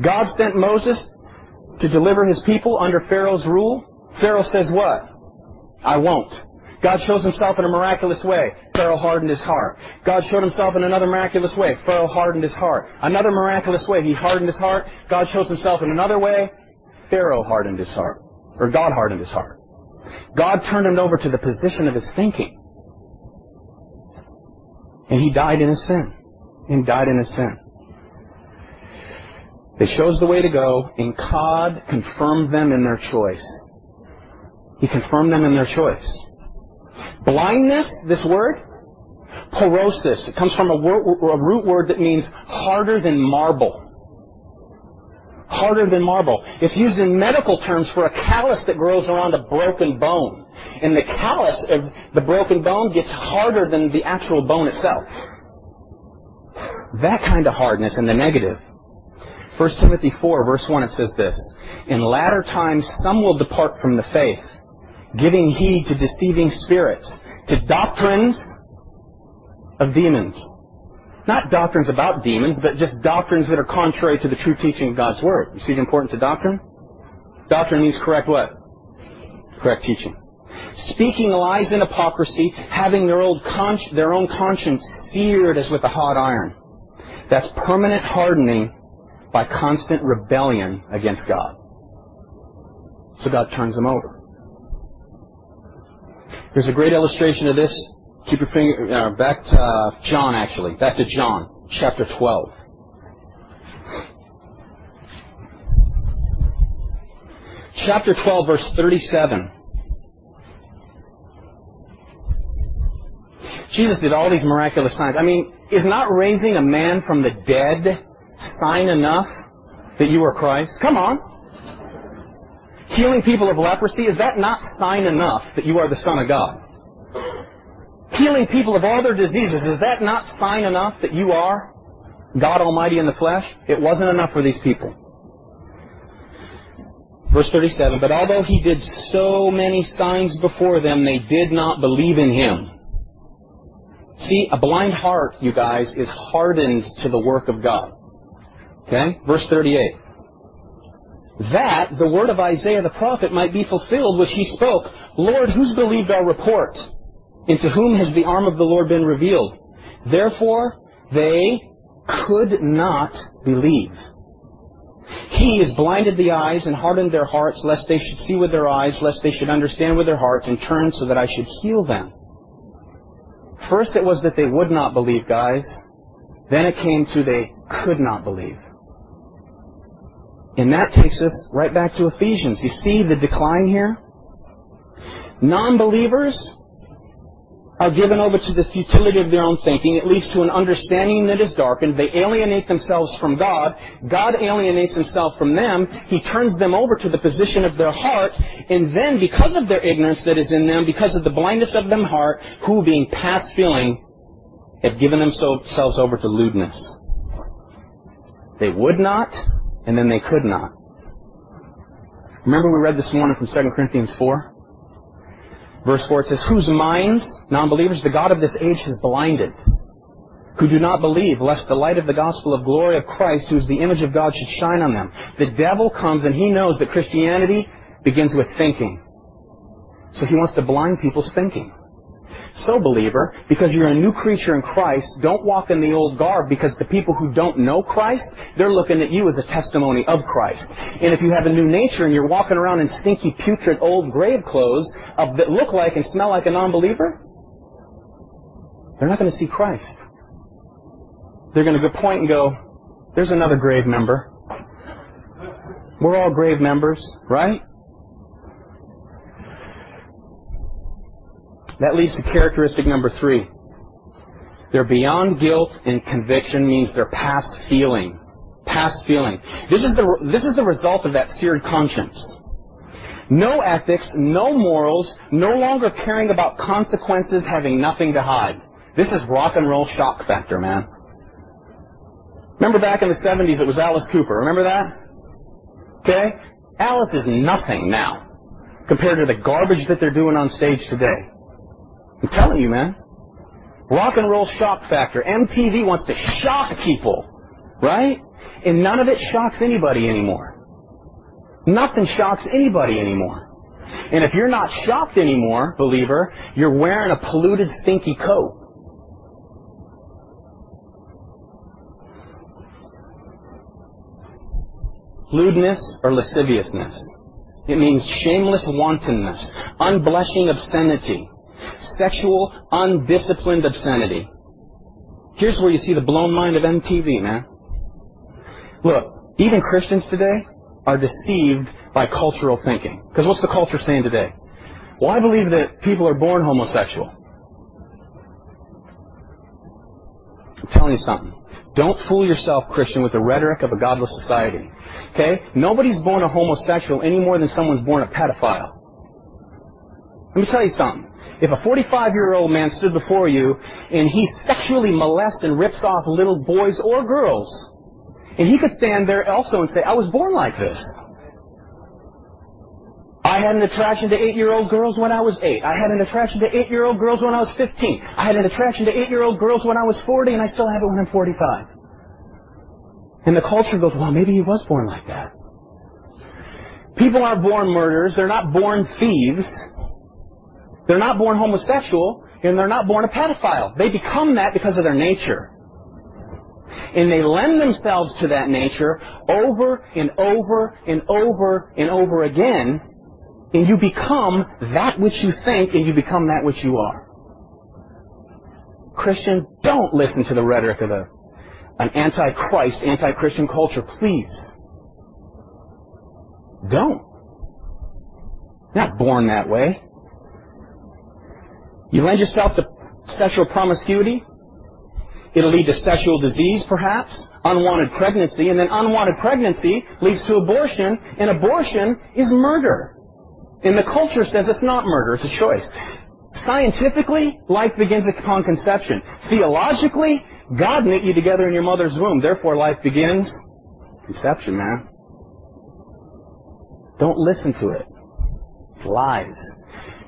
God sent Moses to deliver his people under Pharaoh's rule. Pharaoh says what? I won't. God shows himself in a miraculous way. Pharaoh hardened his heart. God showed himself in another miraculous way. Pharaoh hardened his heart. Another miraculous way. He hardened his heart. God shows himself in another way. Pharaoh hardened his heart. Or God hardened his heart. God turned him over to the position of his thinking. And he died in his sin. And died in his sin. They chose the way to go, and God confirmed them in their choice. He confirmed them in their choice. Blindness, this word, porosis, it comes from a, a root word that means harder than marble. Harder than marble. It's used in medical terms for a callus that grows around a broken bone. And the callus of the broken bone gets harder than the actual bone itself. That kind of hardness in the negative. 1 Timothy 4, verse 1, it says this In latter times some will depart from the faith giving heed to deceiving spirits, to doctrines of demons. Not doctrines about demons, but just doctrines that are contrary to the true teaching of God's Word. You see the importance of doctrine? Doctrine means correct what? Correct teaching. Speaking lies and hypocrisy, having their, old con- their own conscience seared as with a hot iron. That's permanent hardening by constant rebellion against God. So God turns them over. There's a great illustration of this. Keep your finger uh, back to uh, John, actually. Back to John, chapter 12. Chapter 12, verse 37. Jesus did all these miraculous signs. I mean, is not raising a man from the dead sign enough that you are Christ? Come on healing people of leprosy, is that not sign enough that you are the Son of God? Healing people of all their diseases, is that not sign enough that you are God Almighty in the flesh? It wasn't enough for these people. Verse 37, But although he did so many signs before them, they did not believe in him. See, a blind heart, you guys, is hardened to the work of God. Okay? Verse 38 that the word of Isaiah the prophet might be fulfilled, which he spoke, Lord, who's believed our report? Into whom has the arm of the Lord been revealed? Therefore, they could not believe. He has blinded the eyes and hardened their hearts, lest they should see with their eyes, lest they should understand with their hearts, and turn so that I should heal them. First it was that they would not believe, guys. Then it came to they could not believe. And that takes us right back to Ephesians. You see the decline here? Non-believers are given over to the futility of their own thinking. It leads to an understanding that is darkened. They alienate themselves from God. God alienates himself from them. He turns them over to the position of their heart. And then, because of their ignorance that is in them, because of the blindness of their heart, who being past feeling, have given themselves over to lewdness. They would not, and then they could not. Remember we read this morning from 2 Corinthians 4? Verse 4 it says, Whose minds, non-believers, the God of this age has blinded, who do not believe, lest the light of the gospel of glory of Christ, who is the image of God, should shine on them. The devil comes and he knows that Christianity begins with thinking. So he wants to blind people's thinking. So, believer, because you're a new creature in Christ, don't walk in the old garb because the people who don't know Christ, they're looking at you as a testimony of Christ. And if you have a new nature and you're walking around in stinky, putrid, old grave clothes of, that look like and smell like a non-believer, they're not going to see Christ. They're going to point and go, there's another grave member. We're all grave members, right? That leads to characteristic number three. They're beyond guilt and conviction means they're past feeling. Past feeling. This is the, this is the result of that seared conscience. No ethics, no morals, no longer caring about consequences, having nothing to hide. This is rock and roll shock factor, man. Remember back in the 70s it was Alice Cooper. Remember that? Okay? Alice is nothing now compared to the garbage that they're doing on stage today. I'm telling you, man. Rock and roll shock factor. MTV wants to shock people, right? And none of it shocks anybody anymore. Nothing shocks anybody anymore. And if you're not shocked anymore, believer, you're wearing a polluted, stinky coat. Lewdness or lasciviousness. It means shameless wantonness, unblushing obscenity, sexual, undisciplined obscenity. Here's where you see the blown mind of MTV, man. Look, even Christians today are deceived by cultural thinking. Because what's the culture saying today? Well, I believe that people are born homosexual. I'm telling you something. Don't fool yourself, Christian, with the rhetoric of a godless society. Okay? Nobody's born a homosexual any more than someone's born a pedophile. Let me tell you something. If a 45 year old man stood before you and he sexually molests and rips off little boys or girls, and he could stand there also and say, I was born like this. I had an attraction to eight year old girls when I was eight. I had an attraction to eight year old girls when I was 15. I had an attraction to eight year old girls when I was 40, and I still have it when I'm 45. And the culture goes, well, maybe he was born like that. People aren't born murderers. They're not born thieves. They're not born homosexual, and they're not born a pedophile. They become that because of their nature. And they lend themselves to that nature over and over and over and over again, and you become that which you think, and you become that which you are. Christian, don't listen to the rhetoric of a, an anti-Christ, anti-Christian culture, please. Don't. Not born that way. You lend yourself to sexual promiscuity. It'll lead to sexual disease, perhaps, unwanted pregnancy, and then unwanted pregnancy leads to abortion, and abortion is murder. And the culture says it's not murder, it's a choice. Scientifically, life begins upon conception. Theologically, God knit you together in your mother's womb. Therefore, life begins conception, man. Don't listen to it. It's lies.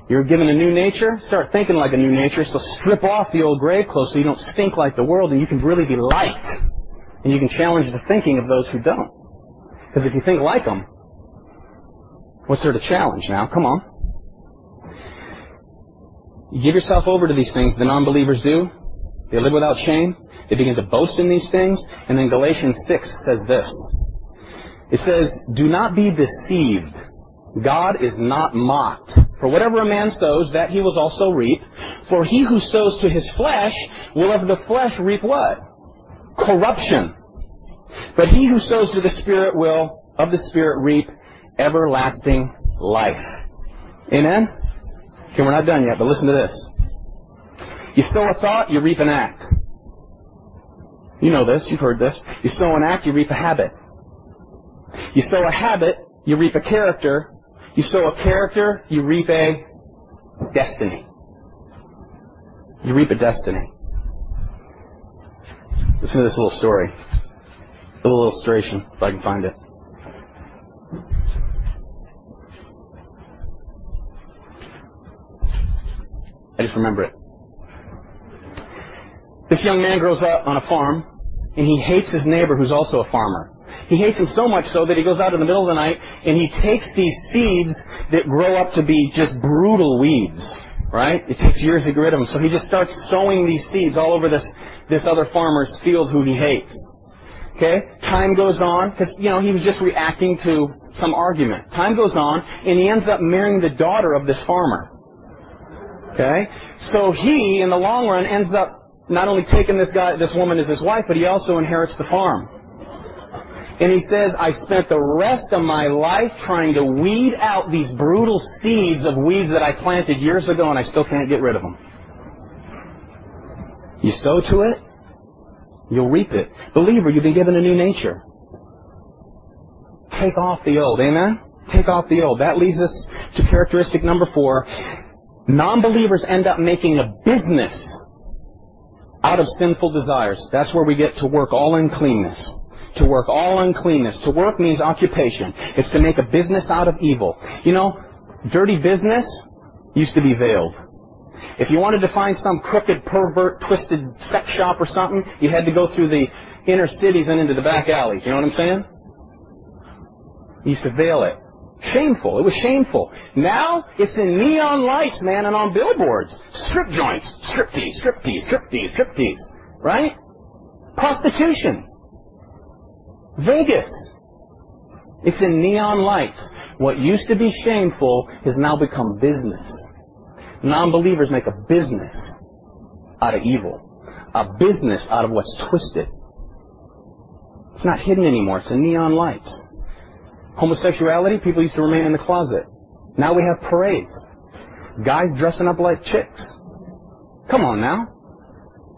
You're given a new nature, start thinking like a new nature, so strip off the old grave clothes so you don't stink like the world and you can really be light. And you can challenge the thinking of those who don't. Because if you think like them, what's there to challenge now? Come on. You give yourself over to these things, the non-believers do. They live without shame. They begin to boast in these things. And then Galatians 6 says this. It says, Do not be deceived. God is not mocked. For whatever a man sows, that he will also reap. For he who sows to his flesh will of the flesh reap what? Corruption. But he who sows to the Spirit will of the Spirit reap everlasting life. Amen? Okay, we're not done yet, but listen to this. You sow a thought, you reap an act. You know this, you've heard this. You sow an act, you reap a habit. You sow a habit, you reap a character. You sow a character, you reap a destiny. You reap a destiny. Listen to this little story. A little illustration, if I can find it. I just remember it. This young man grows up on a farm, and he hates his neighbor who's also a farmer. He hates him so much so that he goes out in the middle of the night and he takes these seeds that grow up to be just brutal weeds. Right? It takes years to get rid of them. So he just starts sowing these seeds all over this, this other farmer's field who he hates. Okay? Time goes on, because, you know, he was just reacting to some argument. Time goes on, and he ends up marrying the daughter of this farmer. Okay? So he, in the long run, ends up not only taking this guy, this woman as his wife, but he also inherits the farm. And he says, I spent the rest of my life trying to weed out these brutal seeds of weeds that I planted years ago, and I still can't get rid of them. You sow to it, you'll reap it. Believer, you've been given a new nature. Take off the old. Amen? Take off the old. That leads us to characteristic number four. Non-believers end up making a business out of sinful desires. That's where we get to work all uncleanness. To work all uncleanness. To work means occupation. It's to make a business out of evil. You know, dirty business used to be veiled. If you wanted to find some crooked, pervert, twisted sex shop or something, you had to go through the inner cities and into the back alleys. You know what I'm saying? You used to veil it. Shameful. It was shameful. Now it's in neon lights, man, and on billboards. Strip joints. Striptease, striptease, striptease, striptease. Right? Prostitution. Vegas. It's in neon lights. What used to be shameful has now become business. Non-believers make a business out of evil. A business out of what's twisted. It's not hidden anymore. It's in neon lights. Homosexuality, people used to remain in the closet. Now we have parades. Guys dressing up like chicks. Come on now.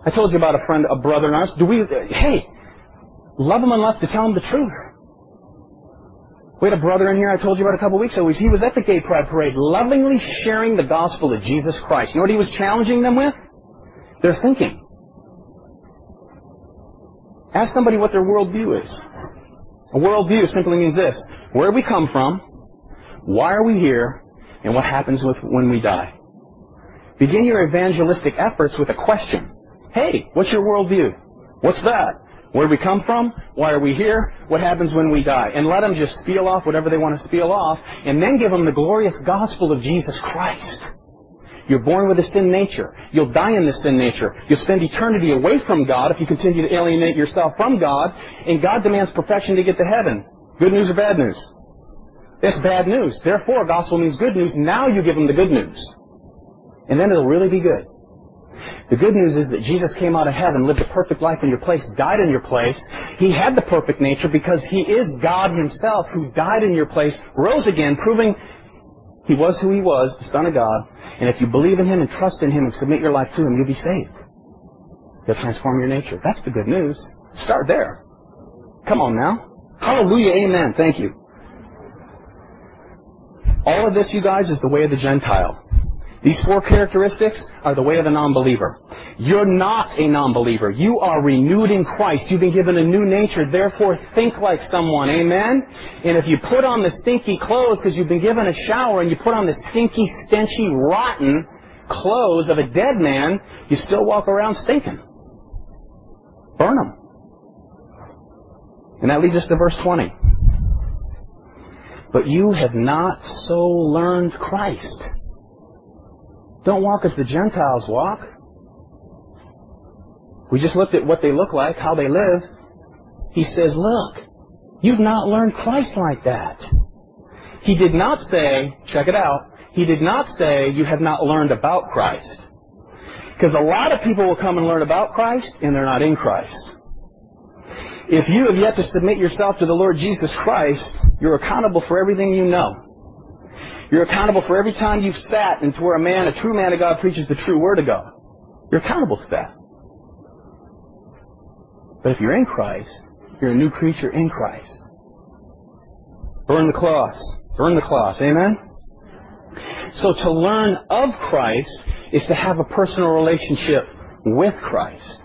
I told you about a friend, a brother in ours. Do we, hey, love him enough to tell him the truth. We had a brother in here I told you about a couple weeks ago. He was at the gay pride parade, lovingly sharing the gospel of Jesus Christ. You know what he was challenging them with? Their thinking. Ask somebody what their worldview is. A worldview simply means this. Where we come from, why are we here, and what happens with, when we die. Begin your evangelistic efforts with a question. Hey, what's your worldview? What's that? Where we come from? Why are we here? What happens when we die? And let them just spiel off whatever they want to spiel off, and then give them the glorious gospel of Jesus Christ. You're born with a sin nature. You'll die in the sin nature. You'll spend eternity away from God if you continue to alienate yourself from God, and God demands perfection to get to heaven. Good news or bad news? It's bad news. Therefore, gospel means good news. Now you give them the good news. And then it'll really be good. The good news is that Jesus came out of heaven, lived a perfect life in your place, died in your place. He had the perfect nature because He is God Himself who died in your place, rose again, proving He was who He was, the Son of God. And if you believe in Him and trust in Him and submit your life to Him, you'll be saved. He'll transform your nature. That's the good news. Start there. Come on now. Hallelujah. Amen. Thank you. All of this, you guys, is the way of the Gentile. These four characteristics are the way of a non-believer. You're not a non-believer. You are renewed in Christ. You've been given a new nature. Therefore, think like someone. Amen? And if you put on the stinky clothes because you've been given a shower and you put on the stinky, stenchy, rotten clothes of a dead man, you still walk around stinking. Burn them. And that leads us to verse 20. But you have not so learned Christ. Don't walk as the Gentiles walk. We just looked at what they look like, how they live. He says, look, you've not learned Christ like that. He did not say, check it out, he did not say you have not learned about Christ. Because a lot of people will come and learn about Christ and they're not in Christ. If you have yet to submit yourself to the Lord Jesus Christ, you're accountable for everything you know. You're accountable for every time you've sat into where a man, a true man of God, preaches the true word of God. You're accountable to that. But if you're in Christ, you're a new creature in Christ. Burn the cross. Burn the cross. Amen? So to learn of Christ is to have a personal relationship with Christ.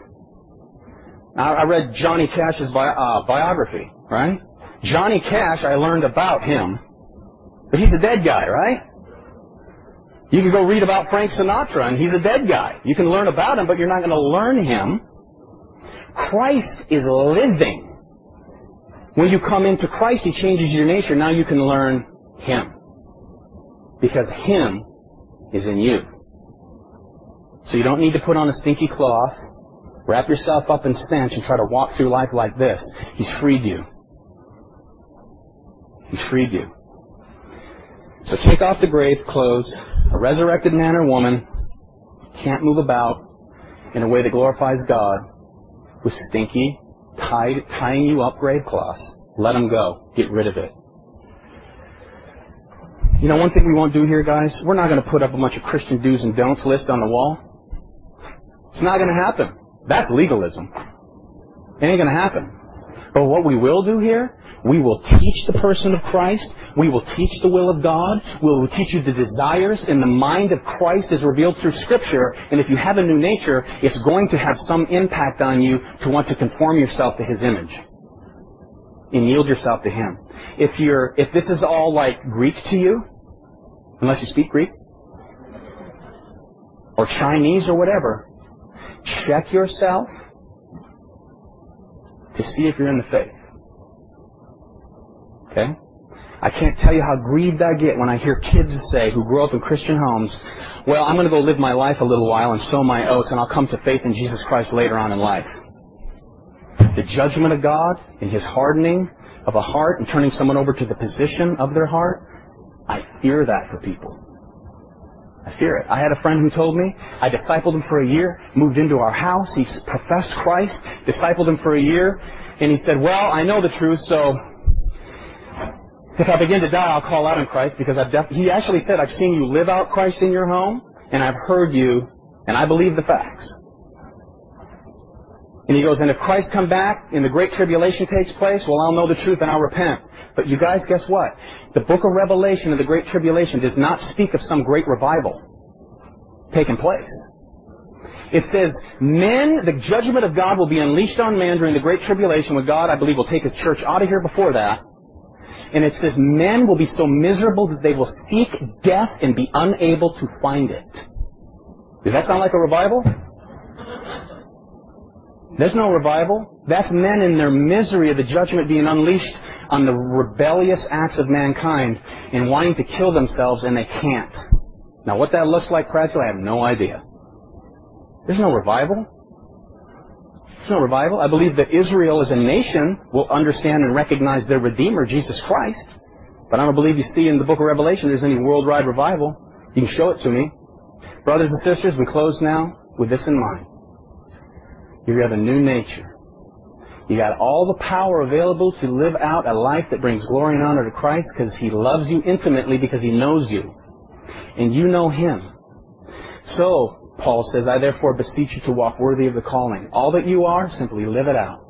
Now, I read Johnny Cash's bi- uh, biography, right? Johnny Cash, I learned about him, but he's a dead guy, right? You can go read about Frank Sinatra, and he's a dead guy. You can learn about him, but you're not going to learn him. Christ is living. When you come into Christ, He changes your nature. Now you can learn Him. Because Him is in you. So you don't need to put on a stinky cloth, wrap yourself up in stench, and try to walk through life like this. He's freed you. He's freed you. So take off the grave clothes. A resurrected man or woman can't move about in a way that glorifies God with stinky, tied, tying you up grave clothes. Let them go. Get rid of it. You know, one thing we won't do here, guys, we're not going to put up a bunch of Christian do's and don'ts list on the wall. It's not going to happen. That's legalism. It ain't going to happen. But what we will do here, we will teach the person of Christ. We will teach the will of God. We will teach you the desires and the mind of Christ as revealed through Scripture. And if you have a new nature, it's going to have some impact on you to want to conform yourself to His image and yield yourself to Him. If you're, if this is all like Greek to you, unless you speak Greek, or Chinese or whatever, check yourself to see if you're in the faith. Okay? I can't tell you how grieved I get when I hear kids say who grow up in Christian homes, well, I'm going to go live my life a little while and sow my oats and I'll come to faith in Jesus Christ later on in life. The judgment of God and His hardening of a heart and turning someone over to the position of their heart, I fear that for people. I fear it. I had a friend who told me, I discipled him for a year, moved into our house, he professed Christ, discipled him for a year, and he said, well, I know the truth, so if I begin to die, I'll call out in Christ because I've def-. he actually said, I've seen you live out Christ in your home, and I've heard you, and I believe the facts. And he goes, and if Christ come back and the great tribulation takes place, well, I'll know the truth and I'll repent. But you guys, guess what? The book of Revelation and the great tribulation does not speak of some great revival taking place. It says, men, the judgment of God will be unleashed on man during the great tribulation when God, I believe, will take his church out of here before that. And it says, men will be so miserable that they will seek death and be unable to find it. Does that sound like a revival? There's no revival. That's men in their misery of the judgment being unleashed on the rebellious acts of mankind and wanting to kill themselves and they can't. Now what that looks like practically, I have no idea. There's no revival. There's no revival. I believe that Israel as a nation will understand and recognize their Redeemer, Jesus Christ. But I don't believe you see in the book of Revelation there's any worldwide revival. You can show it to me. Brothers and sisters, we close now with this in mind. You have a new nature. You got all the power available to live out a life that brings glory and honor to Christ because He loves you intimately because He knows you. And you know Him. So, Paul says, I therefore beseech you to walk worthy of the calling. All that you are, simply live it out.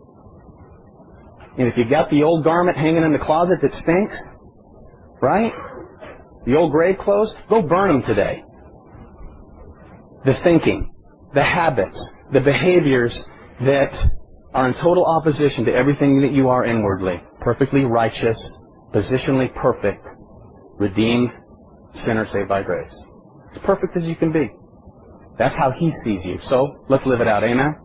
And if you've got the old garment hanging in the closet that stinks, right? The old grave clothes, go burn them today. The thinking, the habits, the behaviors that are in total opposition to everything that you are inwardly. Perfectly righteous, positionally perfect, redeemed, sinner saved by grace. As perfect as you can be. That's how he sees you. So let's live it out. Amen?